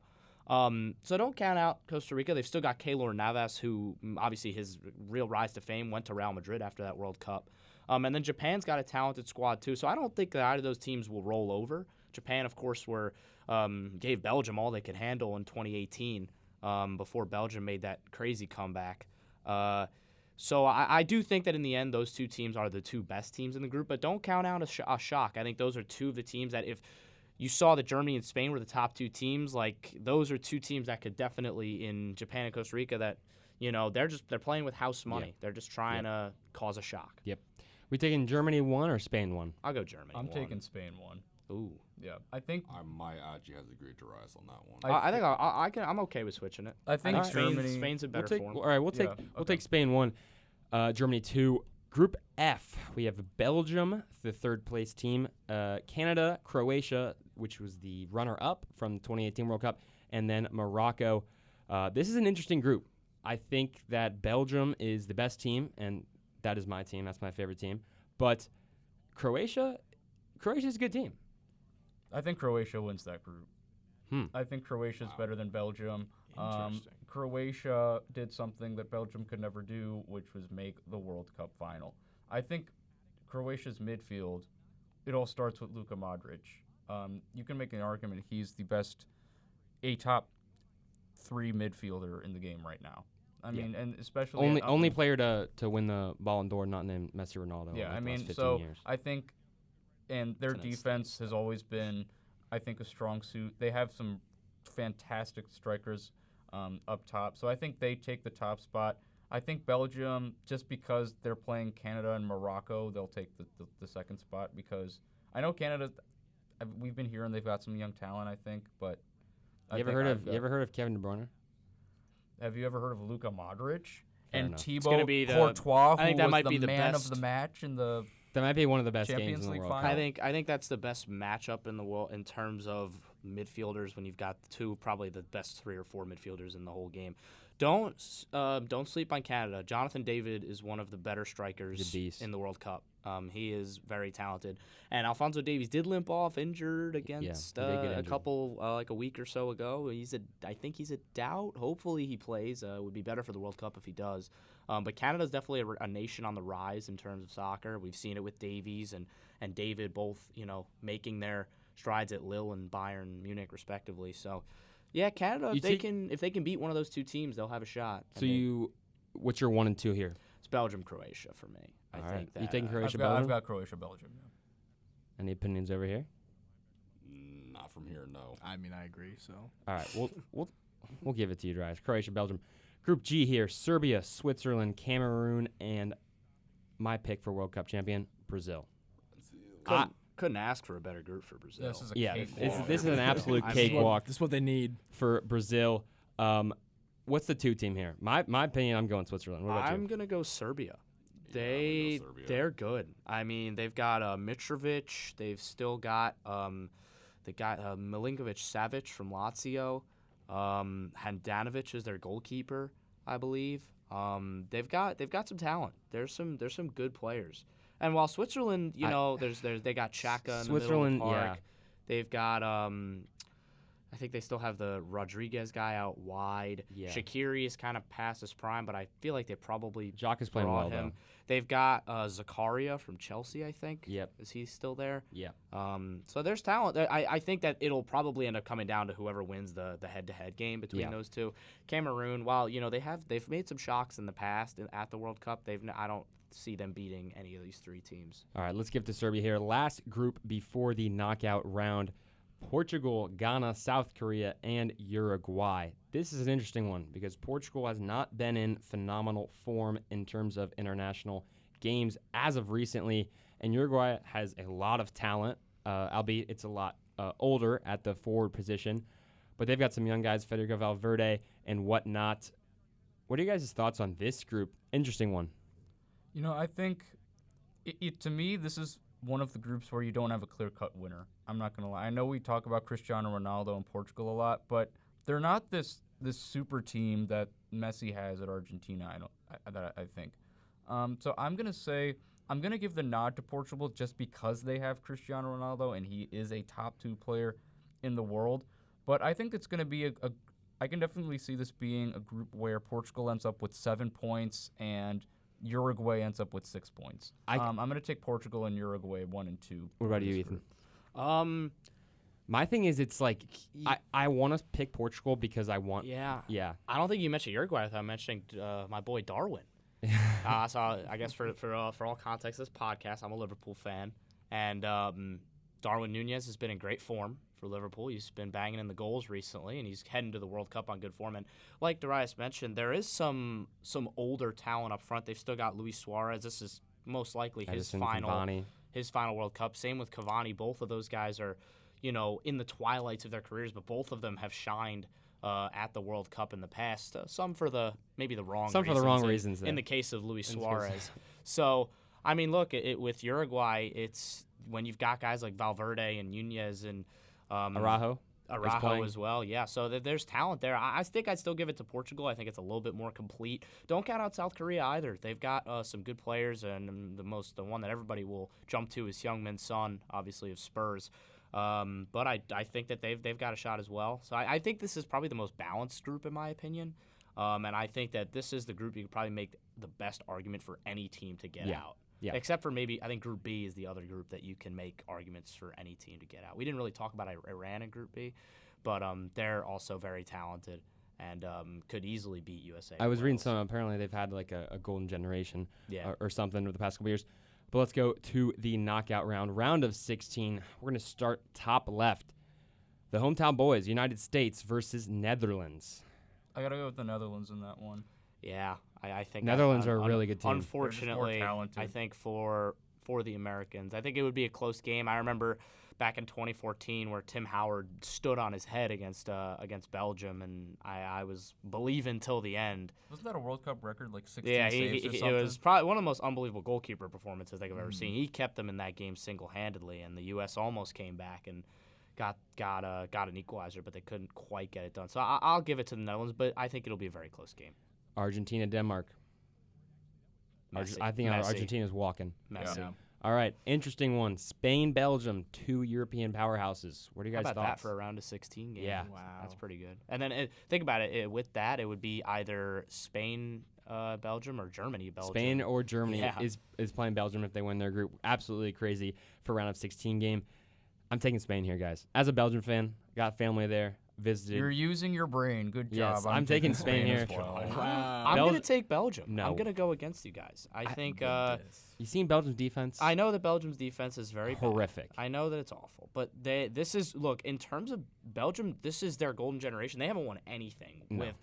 Um, so don't count out Costa Rica. They've still got Keylor Navas, who mm, obviously his real rise to fame went to Real Madrid after that World Cup. Um, and then Japan's got a talented squad too. So I don't think that either of those teams will roll over. Japan, of course, were um, gave Belgium all they could handle in 2018 um, before Belgium made that crazy comeback. Uh, so I, I do think that in the end, those two teams are the two best teams in the group. But don't count out a, sh- a shock. I think those are two of the teams that if you saw that Germany and Spain were the top two teams, like those are two teams that could definitely in Japan and Costa Rica that you know they're just they're playing with house money. They're just trying to cause a shock. Yep. We taking Germany one or Spain one? I'll go Germany. I'm one. taking Spain one. Ooh. Yeah, I think I might actually have to agree to Rice on that one. I I, I think I, I, I can. I'm okay with switching it. I think think Spain's, Germany. Spain's in We'll better take, form. all right, we'll take Yeah, we'll take Spain one, uh, Germany two. Group F, we have Belgium, the third place team, uh, Canada, Croatia, which was the runner up from the 2018 World Cup, and then Morocco. Uh, this is an interesting group. I think that Belgium is the best team, and that is my team. That's my favorite team. But Croatia, Croatia is a good team. I think Croatia wins that group. Hmm. I think Croatia's better than Belgium. Um, Croatia did something that Belgium could never do, which was make the World Cup final. I think Croatia's midfield, it all starts with Luka Modric. Um, you can make an argument he's the best, a top three midfielder in the game right now. I Yeah. mean, and especially Only only player to, to win the Ballon d'Or not named Messi Ronaldo. Yeah, in, like, I last mean, 15 so years. I think, and their It's an defense has always been, I think, a strong suit. They have some fantastic strikers um, up top, so I think they take the top spot. I think Belgium, just because they're playing Canada and Morocco, they'll take the, the, the second spot because I know Canada. We've been hearing they've got some young talent, I think, but. I you ever heard I've of got- you ever heard of Kevin De Bruyne? Have you ever heard of Luka Modric? Fair and enough. It's Thibaut be the- Courtois, I think who that was might the be the man best- of the match in the That might be one of the best Champions games in the League World final. I think I think that's the best matchup in the world in terms of midfielders when you've got two probably the best three or four midfielders in the whole game. Don't uh, don't sleep on Canada. Jonathan David is one of the better strikers beast. in the World Cup. Um, he is very talented. And Alphonso Davies did limp off injured against get uh, a couple uh, like a week or so ago. He's a I think he's a doubt. Hopefully he plays. Uh, would be better for the World Cup if he does. Um, but is definitely a nation on the rise in terms of soccer. We've seen it with Davies and and David both you know making their strides at Lille and Bayern Munich respectively. So. Yeah, Canada. If You they take- can, if they can beat one of those two teams, they'll have a shot. So And they- you, what's your one and two here? it's Belgium, Croatia for me. I All right. think that You taking uh, Croatia, I've got, Belgium? I've got Croatia, Belgium. Yeah. Any opinions over here? Mm, Not from here, no. I mean, I agree. So All right, we'll we'll we'll give it to you, guys. Croatia, Belgium. Group G here: Serbia, Switzerland, Cameroon, and my pick for World Cup champion, Brazil. couldn't, couldn't ask for a better group for Brazil. This is a Yeah, cakewalk. this, this is an absolute I mean, this is what- cakewalk This is what they need. for Brazil. Um, what's the two team here? My my opinion, I'm going Switzerland. What about I'm you? gonna go Serbia. Yeah, I'm gonna They go Serbia. they're good. I mean, they've got uh, Mitrovic. They've still got um, they got uh, Milinkovic Savic from Lazio. Um, Handanovic is their goalkeeper, I believe. Um, they've got they've got some talent. There's some there's some good players. And while Switzerland, you I- know, there's there's they got Xhaka in Switzerland, the middle of the yeah. park. They've got um, I think they still have the Rodriguez guy out wide. Yeah. Shaqiri is kind of past his prime, but I feel like they probably Jock is playing well him. though. They've got uh, Zakaria from Chelsea, I think. Yep. Is he still there? Yeah. Um, so there's talent. I, I think that it'll probably end up coming down to whoever wins the the head to head game between Yeah. those two. Cameroon, while you know they have they've made some shocks in the past at the World Cup, they've I don't see them beating any of these three teams. All right, let's give to Serbia here. Last group before the knockout round Portugal, Ghana, South Korea, and Uruguay. This is an interesting one because Portugal has not been in phenomenal form in terms of international games as of recently, and Uruguay has a lot of talent, uh, albeit it's a lot uh, older at the forward position. But they've got some young guys, Federico Valverde and whatnot. What are you guys' thoughts on this group? Interesting one. You know, I think it, it, to me, this is one of the groups where you don't have a clear cut winner. I'm not going to lie. I know we talk about Cristiano Ronaldo and Portugal a lot, but they're not this this super team that Messi has at Argentina. I don't. I, that I think. Um, so I'm going to say I'm going to give the nod to Portugal just because they have Cristiano Ronaldo and he is a top two player in the world. But I think it's going to be a, a. I can definitely see this being a group where Portugal ends up with seven points and Uruguay ends up with six points. I c- um, I'm going to take Portugal and Uruguay one and two. What for about you, this Ethan? Um, My thing is, it's like I, I want to pick Portugal because I want. yeah. Yeah. I don't think you mentioned Uruguay without mentioning uh, my boy Darwin. uh, so I guess for for uh, for all context, of this podcast, I'm a Liverpool fan, and um, Darwin Nunez has been in great form for Liverpool. He's been banging in the goals recently, and he's heading to the World Cup on good form. And like Darayus mentioned, there is some some older talent up front. They've still got Luis Suarez. This is most likely his Edinson final Cavani. his final World Cup. Same with Cavani. Both of those guys are, you know, in the twilights of their careers, but both of them have shined uh, at the World Cup in the past. Uh, some for the maybe the wrong Some for the reasons wrong in- reasons In the case of Luis In this case. Suarez. so I mean, look, it- with Uruguay, it's when you've got guys like Valverde and Nunez and um, Araujo. Araujo as well. Yeah, so th- there's talent there. I-, I think I'd still give it to Portugal. I think it's a little bit more complete. Don't count out South Korea either. They've got uh, some good players, and um, the most the one that everybody will jump to is Heung-min Son, obviously of Spurs. Um, but I, I think that they've they've got a shot as well. So I, I think this is probably the most balanced group in my opinion. Um, and I think that this is the group you could probably make the best argument for any team to get Yeah. out. Yeah. Except for maybe I think Group B is the other group that you can make arguments for any team to get out. We didn't really talk about Iran in Group B, but um, they're also very talented and um, could easily beat USA. I was reading Wales. some. Apparently, they've had like a, a golden generation Yeah. or, or something over the past couple years. But let's go to the knockout round, round of 16. We're going to start top left. The hometown boys, United States versus Netherlands. I gotta go with the Netherlands in that one. Yeah, I, I think Netherlands un- are a really good team. Unfortunately. I think for for the Americans, I think it would be a close game. I remember back in 2014 where Tim Howard stood on his head against uh, against Belgium, and I, I was believing till the end. Wasn't that a World Cup record, like 16 Yeah, he, saves he- or it was probably one of the most unbelievable goalkeeper performances I think I've ever seen. He kept them in that game single handedly, and the U.S. almost came back and got got uh, got an equalizer, but they couldn't quite get it done. So I, I'll give it to the Netherlands, but I think it'll be a very close game. Argentina, Denmark. Messi. I think Messi. Argentina's walking. Messi. Yeah. All right, interesting one. Spain, Belgium, two European powerhouses. What do you How guys about that for a round of 16 game? Yeah. Wow. That's pretty good. And then it, think about it, it. With that, it would be either Spain, uh, Belgium, or Germany, Belgium. Spain or Germany Yeah. is is playing Belgium if they win their group. Absolutely crazy for round of 16 game. I'm taking Spain here, guys. As a Belgian fan, got family there, visited. You're using your brain. Good job. Yes, I'm taking Spain as here. well. Wow. I'm Bel- going to take Belgium. No. I'm going to go against you guys. I think. Uh, you seen Belgium's defense? I know that Belgium's defense is very bad. horrific. I know that it's awful, but they this is look in terms of Belgium. This is their golden generation. They haven't won anything No. with.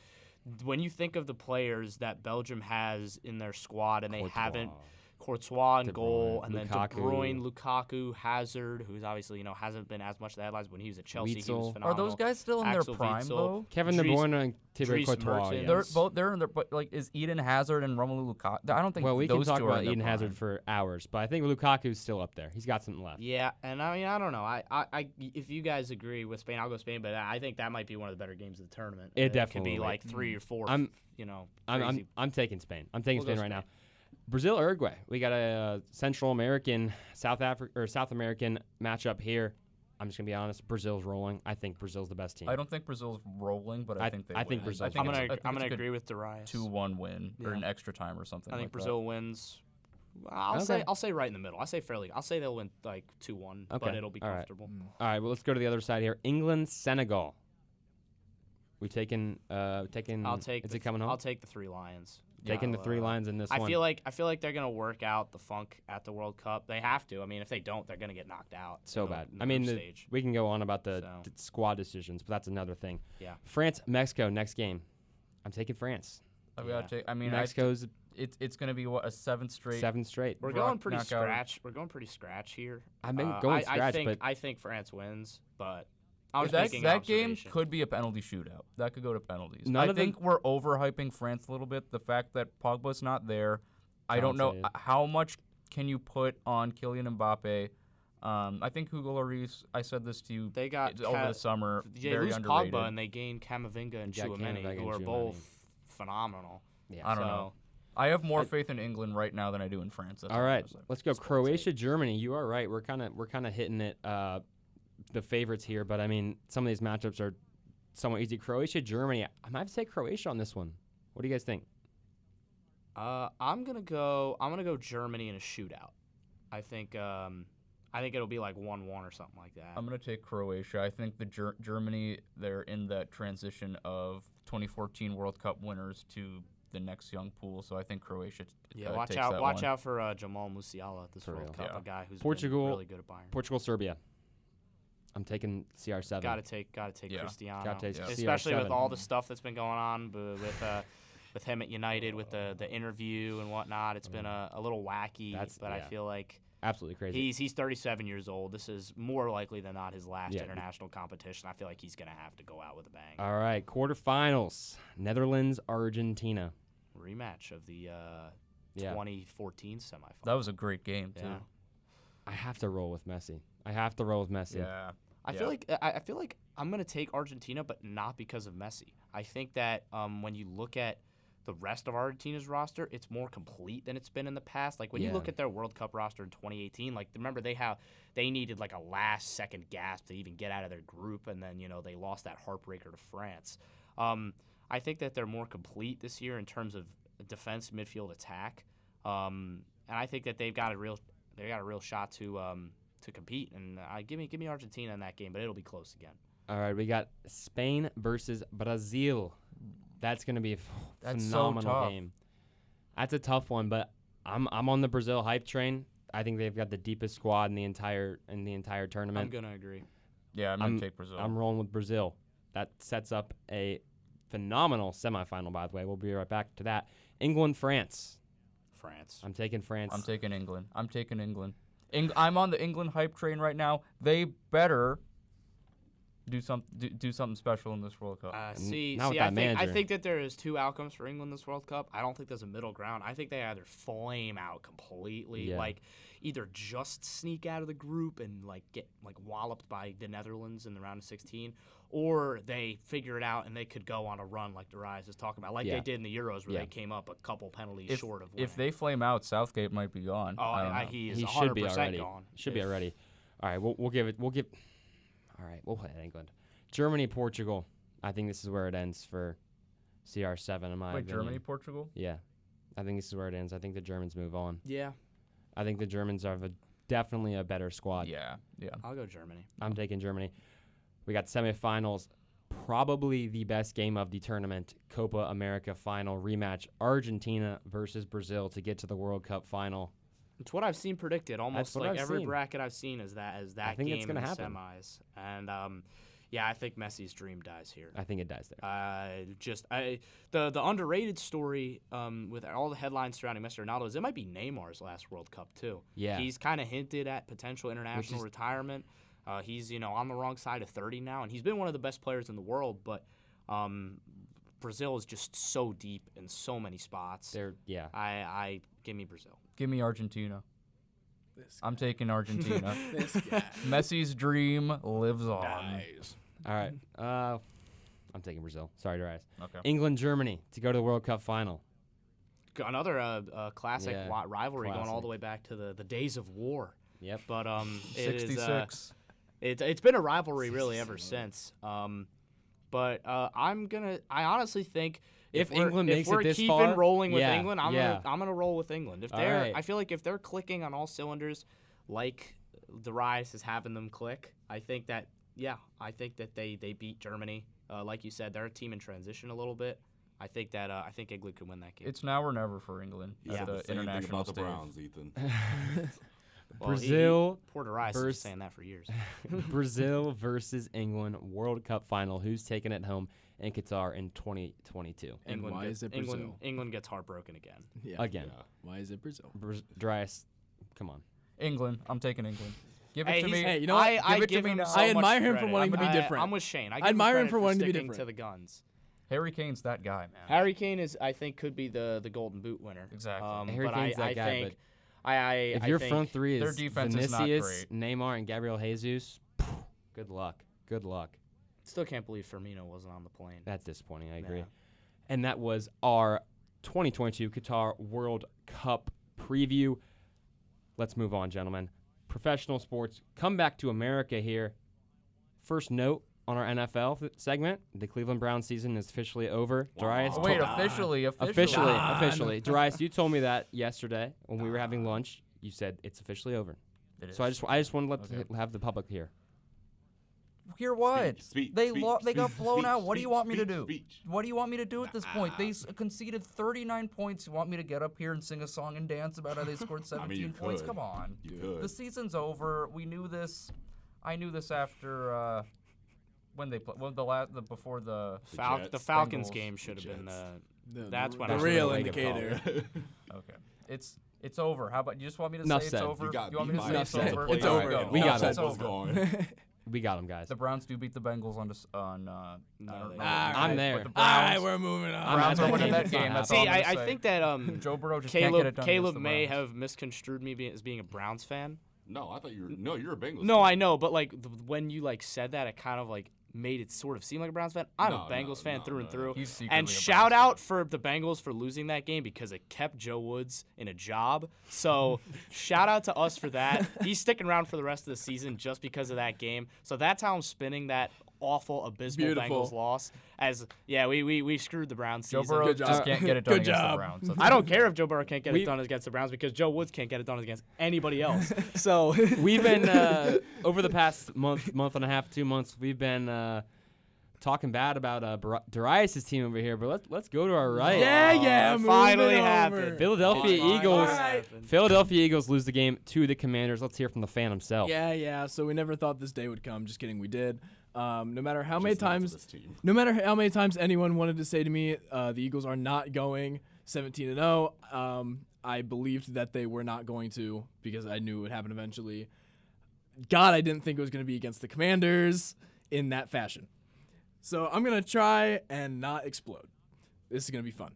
When you think of the players that Belgium has in their squad, and they haven't Courtois in goal, Bruyne, and then Lukaku. De Bruyne, Lukaku, Hazard, who's obviously you know hasn't been as much the headlines when he was at Chelsea. He was Are phenomenal. Are those guys still in Axel their prime Witsel. though? Kevin De Bruyne and Thibaut Dries Courtois. Yes. They're both they're in their but like is Eden Hazard and Romelu Lukaku? I don't think well, we can talk about Eden prime. Hazard for hours, but I think Lukaku's still up there. He's got something left. Yeah, and I mean I don't know. I, I, I if you guys agree with Spain, I'll go Spain. But I think that might be one of the better games of the tournament. It uh, could definitely could be like three or four. I'm- you know, I'm. I'm, I'm taking Spain. I'm taking We'll Spain right now. Spain. Brazil, Uruguay. We got a uh, Central American, South Africa or South American matchup here. I'm just gonna be honest. Brazil's rolling. I think Brazil's the best team. I don't think Brazil's rolling, but I, I- think they I think win. Brazil's I think I'm gonna I think I'm gonna agree with Darayus. two-one win or an extra time or something. I think like Brazil wins. I'll Okay. say I'll say right in the middle. I'll say fairly. I'll say they'll win like two one, but it'll be All right. comfortable. All right, well, let's go to the other side here. England, Senegal. We taking uh taking. I'll take. Is the it coming th- home? I'll take the three lions. Taking the three uh, lines in this I one. feel like I feel like they're gonna work out the funk at the World Cup. They have to. I mean, if they don't, they're gonna get knocked out. so the- bad. the I mean, the, stage. we can go on about the So. d- squad decisions, but that's another thing. Yeah. France, Mexico, next game. I'm taking France. I've Yeah. got to. I mean, I, Mexico's it's it's gonna be what a seventh straight. seven straight. We're rock- going pretty knockout. scratch. We're going pretty scratch here. I've been Uh, going I, I scratch, think but I think France wins, but I was that that game could be a penalty shootout. That could go to penalties. None I of them- think we're overhyping France a little bit. The fact that Pogba's not there, I don't know Talented. how much can you put on Kylian Mbappe. Um, I think Hugo Lloris. I said this to you They got over Ca- the summer. They very lose underrated. Pogba and they gain Camavinga and Yeah, Chouameni, who are both phenomenal. yeah. I don't so, know. I have more I- faith in England right now than I do in France. That's All I'm right, gonna say. let's go. Croatia, Germany. You are right. We're kind of we're kind of hitting it uh, the favorites here, but I mean some of these matchups are somewhat easy. Croatia, Germany. I might have to say Croatia on this one. What do you guys think? Uh, I'm gonna go. I'm gonna go Germany in a shootout. I think. Um, I think it'll be like one-one or something like that. I'm gonna take Croatia. I think the Ger- Germany they're in that transition of 2014 World Cup winners to the next young pool. So I think Croatia. t- yeah, uh, watch takes out. that Watch one. out for uh, Jamal Musiala at this For World real. Cup, Yeah. a guy who's Portugal- been really good at Bayern. Portugal, Serbia. I'm taking CR7. Got to take. Got to take Yeah. Cristiano. Gotta take Yeah. especially with CR7. all the stuff that's been going on b- with uh, with him at United, with the the interview and whatnot. It's been a, a little wacky, That's- but I feel like Absolutely crazy. he's he's 37 years old. This is more likely than not his last Yeah. international competition. I feel like he's gonna have to go out with a bang. all right, quarterfinals. Netherlands, Argentina. Rematch of the uh, Yeah. 2014 semifinal. That was a great game too. yeah. I have to roll with Messi. I have to roll with Messi. Yeah. I Yeah. feel like I, I feel like I'm gonna take Argentina, but not because of Messi. I think that um, when you look at the rest of Argentina's roster, it's more complete than it's been in the past. Like when you look at their World Cup roster in 2018, like remember they have they needed like a last second gasp to even get out of their group, and then you know they lost that heartbreaker to France. Um, I think that they're more complete this year in terms of defense, midfield, attack, um, and I think that they've got a real they got a real shot to um, to compete. And I give me give me Argentina in that game, but it'll be close again. All right, we got Spain versus Brazil. That's going to be a f- That's so phenomenal tough. game. That's a tough one, but I'm I'm on the Brazil hype train. I think they've got the deepest squad in the entire in the entire tournament. I'm gonna agree. Yeah, I'm, I'm- gonna take Brazil. I'm rolling with Brazil. That sets up a phenomenal semifinal. By the way, we'll be right back to that. England, France. France. I'm taking France. I'm taking England. I'm taking England. Eng- I'm on the England hype train right now. They better do some do, do something special in this World Cup. Uh, see, not see, I that think, I think that there is two outcomes for England this World Cup. I don't think there's a middle ground. I think they either flame out completely, Yeah. like either just sneak out of the group and like get like walloped by the Netherlands in the round of 16, or they figure it out and they could go on a run like Darayus is talking about, like Yeah. they did in the Euros where Yeah. they came up a couple penalties if, short of winning. if they flame out, Southgate might be gone. oh, I I, I, he is he 100% should be already. gone. Should be already. All right, we'll, we'll give it. We'll give. All right, we'll play at England, Germany, Portugal. I think this is where it ends for CR7 in my Wait, opinion. Germany, Portugal. Yeah, I think this is where it ends. I think the Germans move on. Yeah, I think the Germans are a, definitely a better squad. Yeah, yeah. I'll go Germany. I'm taking Germany. We got semifinals. Probably the best game of the tournament, Copa America final rematch, Argentina versus Brazil to get to the World Cup final. It's what I've seen predicted. Almost like I've every seen. bracket I've seen is that is that think game it's gonna in the happen. semis. And um, yeah, I think Messi's dream dies here. I think it dies there. Uh, just I the the underrated story um, with all the headlines surrounding Messi Ronaldo is it might be Neymar's last World Cup too. Yeah. he's kind of hinted at potential international retirement. Uh, he's you know on the wrong side of 30 now, and he's been one of the best players in the world. But um, Brazil is just so deep in so many spots. They're yeah. I I give me Brazil. Give me Argentina. This I'm taking Argentina. this guy. Messi's dream lives on. Nice. All right. Uh, I'm taking Brazil. Sorry, Darayus. Okay. England, Germany to go to the World Cup final. Another uh, uh, classic Yeah, wa- rivalry going all the way back to the, the days of war. Yep. But um, it is, uh, 66. It's it's been a rivalry really ever since. Um, but uh, I'm gonna. I honestly think If we're- England if makes it we're this keeping far, rolling with yeah, England, I'm yeah. gonna I'm gonna roll with England. If they're, right. I feel like if they're clicking on all cylinders, like Darayus is having them click, I think that yeah, I think that they they beat Germany. Uh, like you said, they're a team in transition a little bit. I think that uh, I think England could win that game. It's now or never for England You at the the international about the. Browns, Ethan. Well, he- he- Brazil poor Darayus has versus- been saying that for years. Brazil versus England World Cup final. Who's taking it home in Qatar in 2022? And England why gets, is it England, Brazil? England gets heartbroken again. Yeah. Again. Yeah. Why is it Brazil? Braz- Darayus, come on. England. I'm taking England. Give it Hey, to me. Hey, you know what? I, I Give it give me him so I admire him for credit. wanting to be I- different. I'm with Shane. I, I give him admire him for wanting to be different. To the guns. Harry Kane's that guy, man. Harry Kane is, I think, could be the the Golden Boot winner. Exactly. Um, Harry but Kane's I, that I guy, think, I, I, If I your front three is their is defense is not Vinicius, great. Neymar, and Gabriel Jesus, good luck. Good luck. Still can't believe Firmino wasn't on the plane. That's disappointing. I agree. Yeah. And that was our 2022 Qatar World Cup preview. Let's move on, gentlemen. Professional sports come back to America here. First note on our NFL th- segment: the Cleveland Browns season is officially over. Darayus, Oh, wait, officially, officially. officially, Don. officially. Darayus, you told me that yesterday when we were having lunch. You said it's officially over. It So I just, I just want to let Okay. the, have the public hear. Hear what? Speech, speech, they speech, lo- they got blown speech, out. What do you want me to do? speech. What do you want me to do at this point? They s- conceded 39 points. You want me to get up here and sing a song and dance about how they scored 17 you points? could. Come on. You The season's over. We knew this. I knew this after uh, when they played. Well, the last the before the. Fal- the Jets, Falcons Bengals, game should have the been Jets. the. The, That's the, when the I real should've made a call. indicator. Okay. It's it's over. How about you just want me to Enough say said. it's over? You got want me beat to by say Enough it's said. over? It's There over. go. We got It's it. was over. going. We got him, guys. The Browns do beat the Bengals on this on. Uh, No, I don't they know. don't. I'm But there. The All Browns, right, we're moving on. I'm Browns at are that winning game. that game. not That's all See, I'm gonna I, I say. think that um, Joe Burrow just can't get it Caleb done. Caleb the may Browns. have misconstrued me be- as being a Browns fan. No, I thought you were. No, you're a Bengals. No, fan. I know, but like th- when you like said that, it kind of like made it sort of seem like a Browns fan. I'm No, a Bengals no, fan no, through and through. And shout out for the Bengals for losing that game because it kept Joe Woods in a job. So shout out to us for that. He's sticking around for the rest of the season just because of that game. So that's how I'm spinning that awful abysmal Beautiful. Bengals loss. As yeah, we we, we screwed the Browns Joe season. Burrow Good just job. can't get it done Good against job. the Browns. That's I don't care if Joe Burrow can't get We- it done against the Browns because Joe Woods can't get it done against anybody else. so we've been uh, over the past month, month and a half, two months. We've been uh, talking bad about uh, Bar- Darayus' team over here, but let's let's go to our right. Yeah, yeah, it moving finally over. happened. Philadelphia Finally Eagles. happened. Philadelphia Eagles lose the game to the Commanders. Let's hear from the fan himself. Yeah, yeah. So we never thought this day would come. Just kidding, we did. Um, no matter how many Just to times, no matter how many times anyone wanted to say to me, uh, the Eagles are not going 17 and 0. Um, I believed that they were not going to because I knew it would happen eventually. God, I didn't think it was going to be against the Commanders. in that fashion. So I'm gonna try and not explode. This is gonna be fun.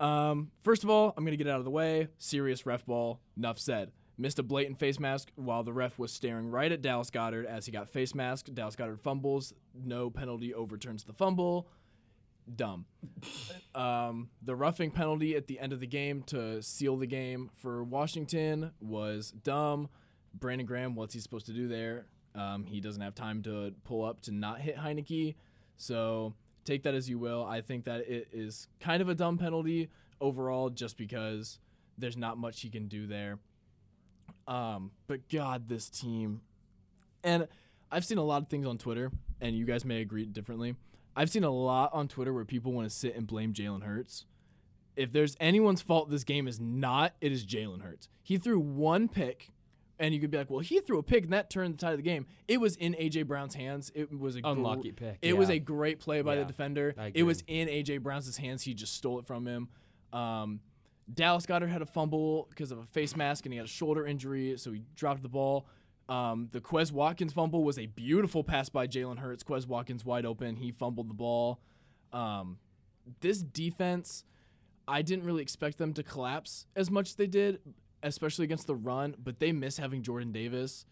Um, first of all, I'm gonna get out of the way. Serious ref ball. Enough said. Missed a blatant face mask while the ref was staring right at Dallas Goedert as he got face masked. Dallas Goedert fumbles. No penalty overturns the fumble. Dumb. Um, the roughing penalty at the end of the game to seal the game for Washington was dumb. Brandon Graham, what's he supposed to do there? Um, he doesn't have time to pull up to not hit Heinicke. So take that as you will. I think that it is kind of a dumb penalty overall, just because there's not much he can do there. Um, but God, this team, and I've seen a lot of things on Twitter, and you guys may agree differently. I've seen a lot on Twitter where people want to sit and blame Jalen Hurts. If there's anyone's fault this game is not, it is Jalen Hurts. He threw one pick, and you could be like, well, he threw a pick, and that turned the tide of the game. It was in AJ Brown's hands. It was a gr- Unlucky pick. it was a great play by Yeah, the defender. It was in AJ Brown's hands. He just stole it from him. Um, Dallas Goedert had a fumble because of a face mask and he had a shoulder injury, so he dropped the ball. Um, the Quez Watkins fumble was a beautiful pass by Jalen Hurts. Quez Watkins wide open. He fumbled the ball. Um, this defense, I didn't really expect them to collapse as much as they did, especially against the run. But they miss having Jordan Davis.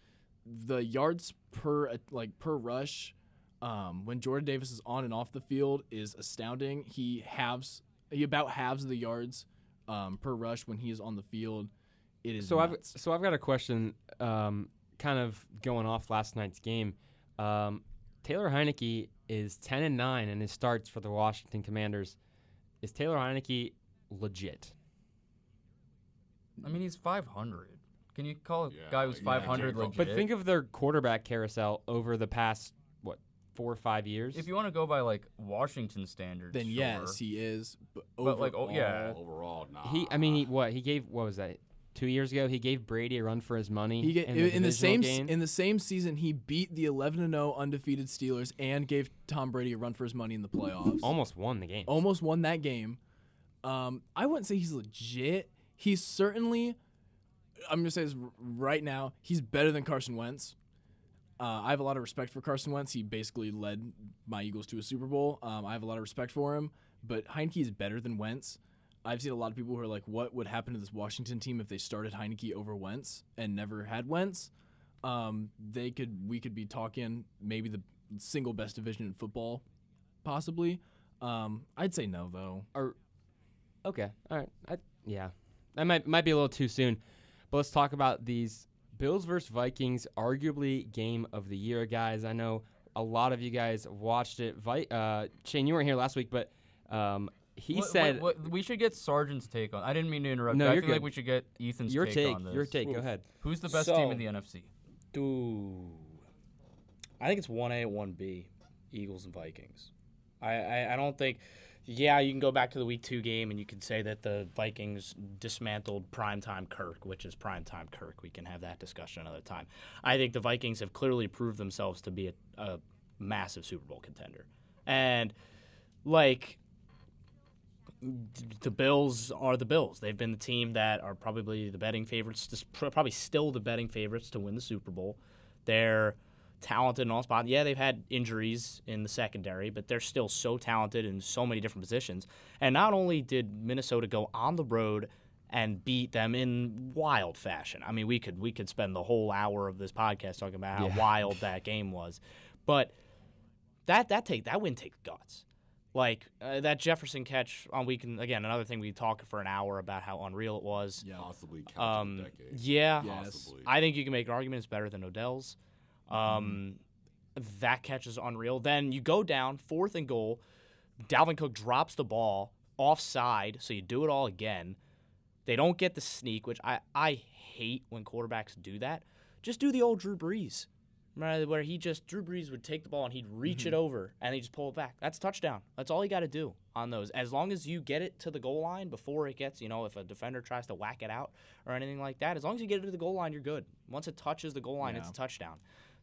The yards per uh, like per rush, um, when Jordan Davis is on and off the field, is astounding. He halves he about halves the yards um, per rush when he is on the field. It is So I've so I've got a question, um, kind of going off last night's game. Um, Taylor Heinicke is ten and nine in his starts for the Washington Commanders. Is Taylor Heinicke legit? I mean, he's 500. Can you call a Yeah, guy who's yeah, 500 can't legit? But think of their quarterback carousel over the past what four or five years. if you want to go by like Washington standards, then sure. yes, he is. But, But, like, oh, yeah. overall, Overall, nah. he, I mean, he what he gave what was that two years ago? He gave Brady a run for his money. He get, in in, the, the same game. in the same season he beat the 11 and 0 undefeated Steelers and gave Tom Brady a run for his money in the playoffs. almost won the game. Almost won that game. Um, I wouldn't say he's legit. He's certainly. I'm gonna say this right now. He's better than Carson Wentz. Uh, I have a lot of respect for Carson Wentz. He basically led my Eagles to a Super Bowl. Um, I have a lot of respect for him. But Heinicke is better than Wentz. I've seen a lot of people who are like, "What would happen to this Washington team if they started Heinicke over Wentz and never had Wentz?" Um, they could. We could be talking maybe the single best division in football, possibly. Um, I'd say no though. Or okay, all right, I, yeah, that might might be a little too soon, but let's talk about these Bills versus Vikings, arguably game of the year, guys. I know a lot of you guys watched it. Vi- uh, Shane, you weren't here last week, but um, he What- said what- what- we should get Sargeant's take on. I didn't mean to interrupt. No, you. I you're feel like we should get Ethan's your take, take, on this. your take. Go ahead. Who's the best So- team in the NFC? Do I think it's one A, one B, Eagles and Vikings. I, I, I don't think. Yeah, you can go back to the week two game and you can say that the Vikings dismantled primetime Kirk, which is primetime Kirk. We can have that discussion another time. I think the Vikings have clearly proved themselves to be a, a massive Super Bowl contender. And, like, the Bills are the Bills. They've been the team that are probably the betting favorites, probably still the betting favorites to win the Super Bowl. They're talented in all spots. Yeah, they've had injuries in the secondary, but they're still so talented in so many different positions. And not only did Minnesota go on the road and beat them in wild fashion. I mean, we could we could spend the whole hour of this podcast talking about how Yeah. wild that game was. But that that take that win takes guts. Like uh, that Jefferson catch on weekend again. Another thing we talked for an hour about how unreal it was. Yeah. possibly Um, yeah, Yes. Possibly. I think you can make an argument it's better than Odell's. Um, That catch is unreal. Then you go down fourth and goal. Dalvin Cook drops the ball offside, so you do it all again. They don't get the sneak, which I, I hate when quarterbacks do that. Just do the old Drew Brees, right, where he just Drew Brees would take the ball and he'd reach it over and he just pull it back. That's a touchdown. That's all you got to do on those. As long as you get it to the goal line before it gets, you know, if a defender tries to whack it out or anything like that, as long as you get it to the goal line, you're good. Once it touches the goal line, it's a touchdown.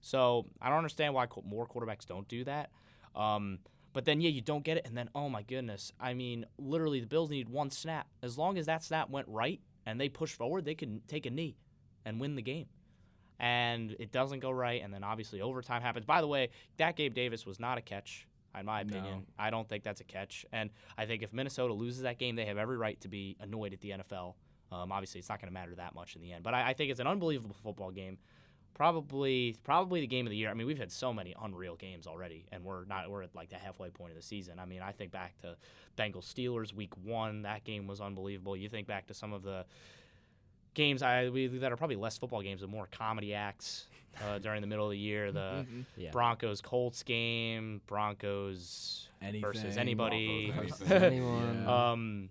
So I don't understand why more quarterbacks don't do that. Um, but then, yeah, you don't get it. And then, oh my goodness. I mean, literally, the Bills need one snap. As long as that snap went right and they pushed forward, they could take a knee and win the game. and it doesn't go right, and then obviously overtime happens. By the way, that Gabe Davis was not a catch. In my opinion, No. I don't think that's a catch. And I think if Minnesota loses that game, they have every right to be annoyed at the NFL. Um, obviously, it's not going to matter that much in the end. But I, I think it's an unbelievable football game. Probably, probably the game of the year. I mean, we've had so many unreal games already, and we're not. We're at like the halfway point of the season. I mean, I think back to Bengals Steelers week one. That game was unbelievable. You think back to some of the games I we, that are probably less football games, but more comedy acts uh, during the middle of the year. The Yeah. Broncos Colts game, Broncos versus anybody. Broncos, Anyone? Yeah. Um,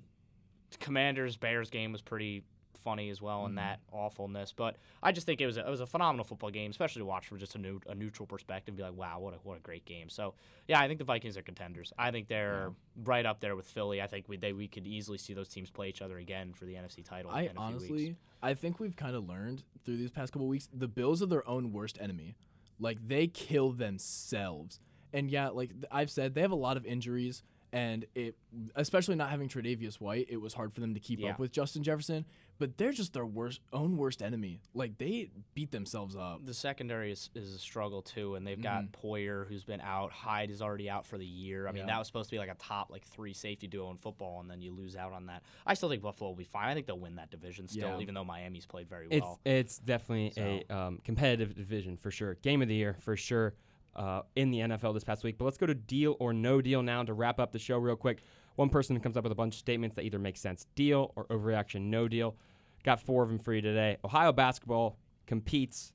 Commanders Bears game was pretty funny as well in mm-hmm. that awfulness, but I just think it was a, it was a phenomenal football game, especially to watch from just a, new, a neutral perspective. Be like, wow, what a what a great game. So yeah, I think the Vikings are contenders. I think they're right up there with Philly. I think we they we could easily see those teams play each other again for the NFC title. I in a few honestly, weeks. I think we've kind of learned through these past couple weeks. The Bills are their own worst enemy. Like they kill themselves. And yeah, like I've said, they have a lot of injuries, and it, especially not having Tre'Davious White, it was hard for them to keep Yeah. up with Justin Jefferson. But they're just their worst, own worst enemy. Like they beat themselves up. the secondary is, is a struggle too, and they've got Poyer who's been out. Hyde is already out for the year. I mean, Yeah. that was supposed to be like a top like three safety duo in football, and then you lose out on that. I still think Buffalo will be fine. I think they'll win that division still, Yeah. even though Miami's played very well. it's definitely a um, competitive division for sure. Game of the year for sure uh, in the NFL this past week. But let's go to deal or no deal now to wrap up the show real quick. One person comes up with a bunch of statements that either make sense: deal or overreaction, no deal. Got four of them for you today. Ohio basketball competes,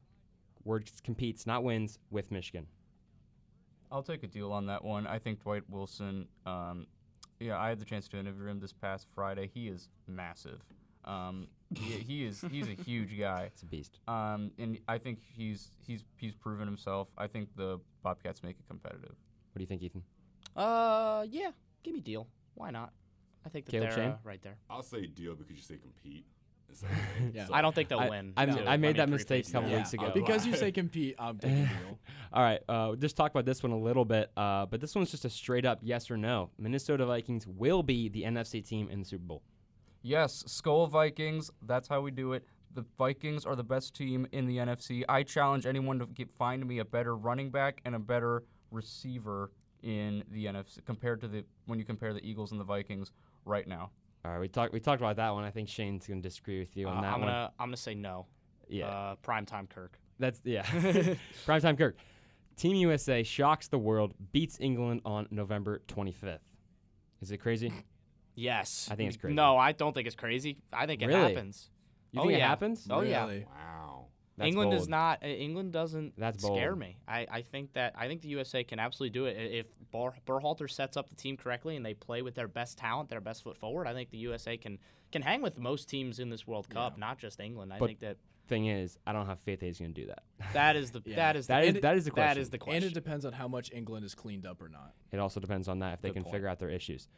word competes, not wins, with Michigan. I'll take a deal on that one. I think Dwight Wilson. Um, yeah, I had the chance to interview him this past Friday. He is massive. Um, he, he is he's a huge guy. It's a beast. Um, and I think he's he's he's proven himself. I think the Bobcats make it competitive. What do you think, Ethan? Uh, yeah, give me deal. Why not? I think that Caleb they're Shane? uh, right there. I'll say deal because you say compete. instead of win. Yeah. So- I don't think they'll I, win. I, too. I made mean, that pretty mistake a face couple value. weeks ago. Because you say compete, I'm taking deal. All right, uh, just talk about this one a little bit, uh, but this one's just a straight up yes or no. Minnesota Vikings will be the NFC team in the Super Bowl. Yes, Skol Vikings. That's how we do it. The Vikings are the best team in the NFC. I challenge anyone to get, find me a better running back and a better receiver in the NFC compared to the when you compare the Eagles and the Vikings right now. All right, we talked we talked about that one. I think Shane's gonna disagree with you Uh, on that I'm one. gonna I'm gonna say no. yeah, Uh, primetime Kirk. that's yeah. Primetime Kirk. Team USA shocks the world, beats England on November 25th. Is it crazy? Yes. I think it's crazy. No, I don't think it's crazy. I think it Really? happens. You Oh, think it yeah. happens? Oh yeah. Really? Wow. That's England bold. is not. uh, England doesn't That's scare bold. me. I, I think that I think the USA can absolutely do it I- if Bar, Berhalter sets up the team correctly and they play with their best talent, their best foot forward. I think the USA can can hang with most teams in this World Cup, not just England. I But- think that Thing is, I don't have faith that he's gonna do that. that is the Yeah. that is the, is it- that is the question. that is the And it depends on how much England is cleaned up or not. It also depends on that if they Good can point. figure out their issues.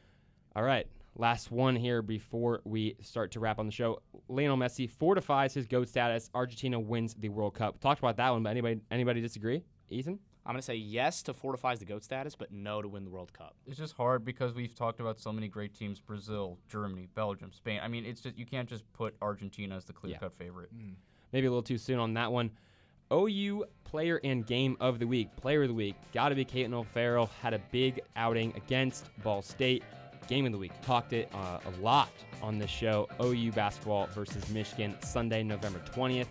All right, last one here before we start to wrap on the show. Lionel Messi fortifies his GOAT status. Argentina wins the World Cup. Talked about that one, but anybody anybody disagree? Ethan? I'm gonna say yes to fortifies the goat status, but no to win the World Cup. It's just hard because we've talked about so many great teams: Brazil, Germany, Belgium, Spain. I mean, it's just you can't just put Argentina as the clear-cut favorite. Mm. Maybe a little too soon on that one. OU player and game of the week. Player of the week. Got to be Caitlin O'Farrell. Had a big outing against Ball State. Game of the week. Talked it uh, a lot on this show. OU basketball versus Michigan, Sunday, November 20th.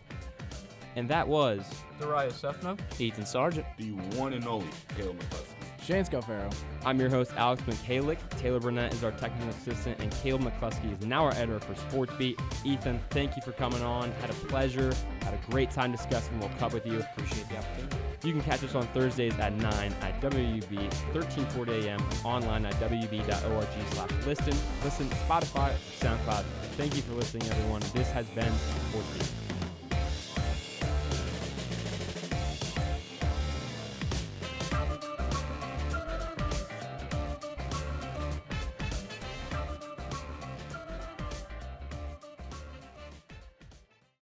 And that was Darayus Sethna. Ethan Sargeant. The one and only Caleb McCleskey. Shane Scalfaro. I'm your host, Alex Michalec. Taylor Burnett is our technical assistant, and Caleb McCleskey is now our editor for SportsBeat. Ethan, thank you for coming on. Had a pleasure. Had a great time discussing World Cup with you. Appreciate the opportunity. You can catch us on Thursdays at 9 at WOUB, 1340 a.m. online at woub.org slash listen. Listen Spotify, SoundCloud. Thank you for listening, everyone. This has been Sports Beat.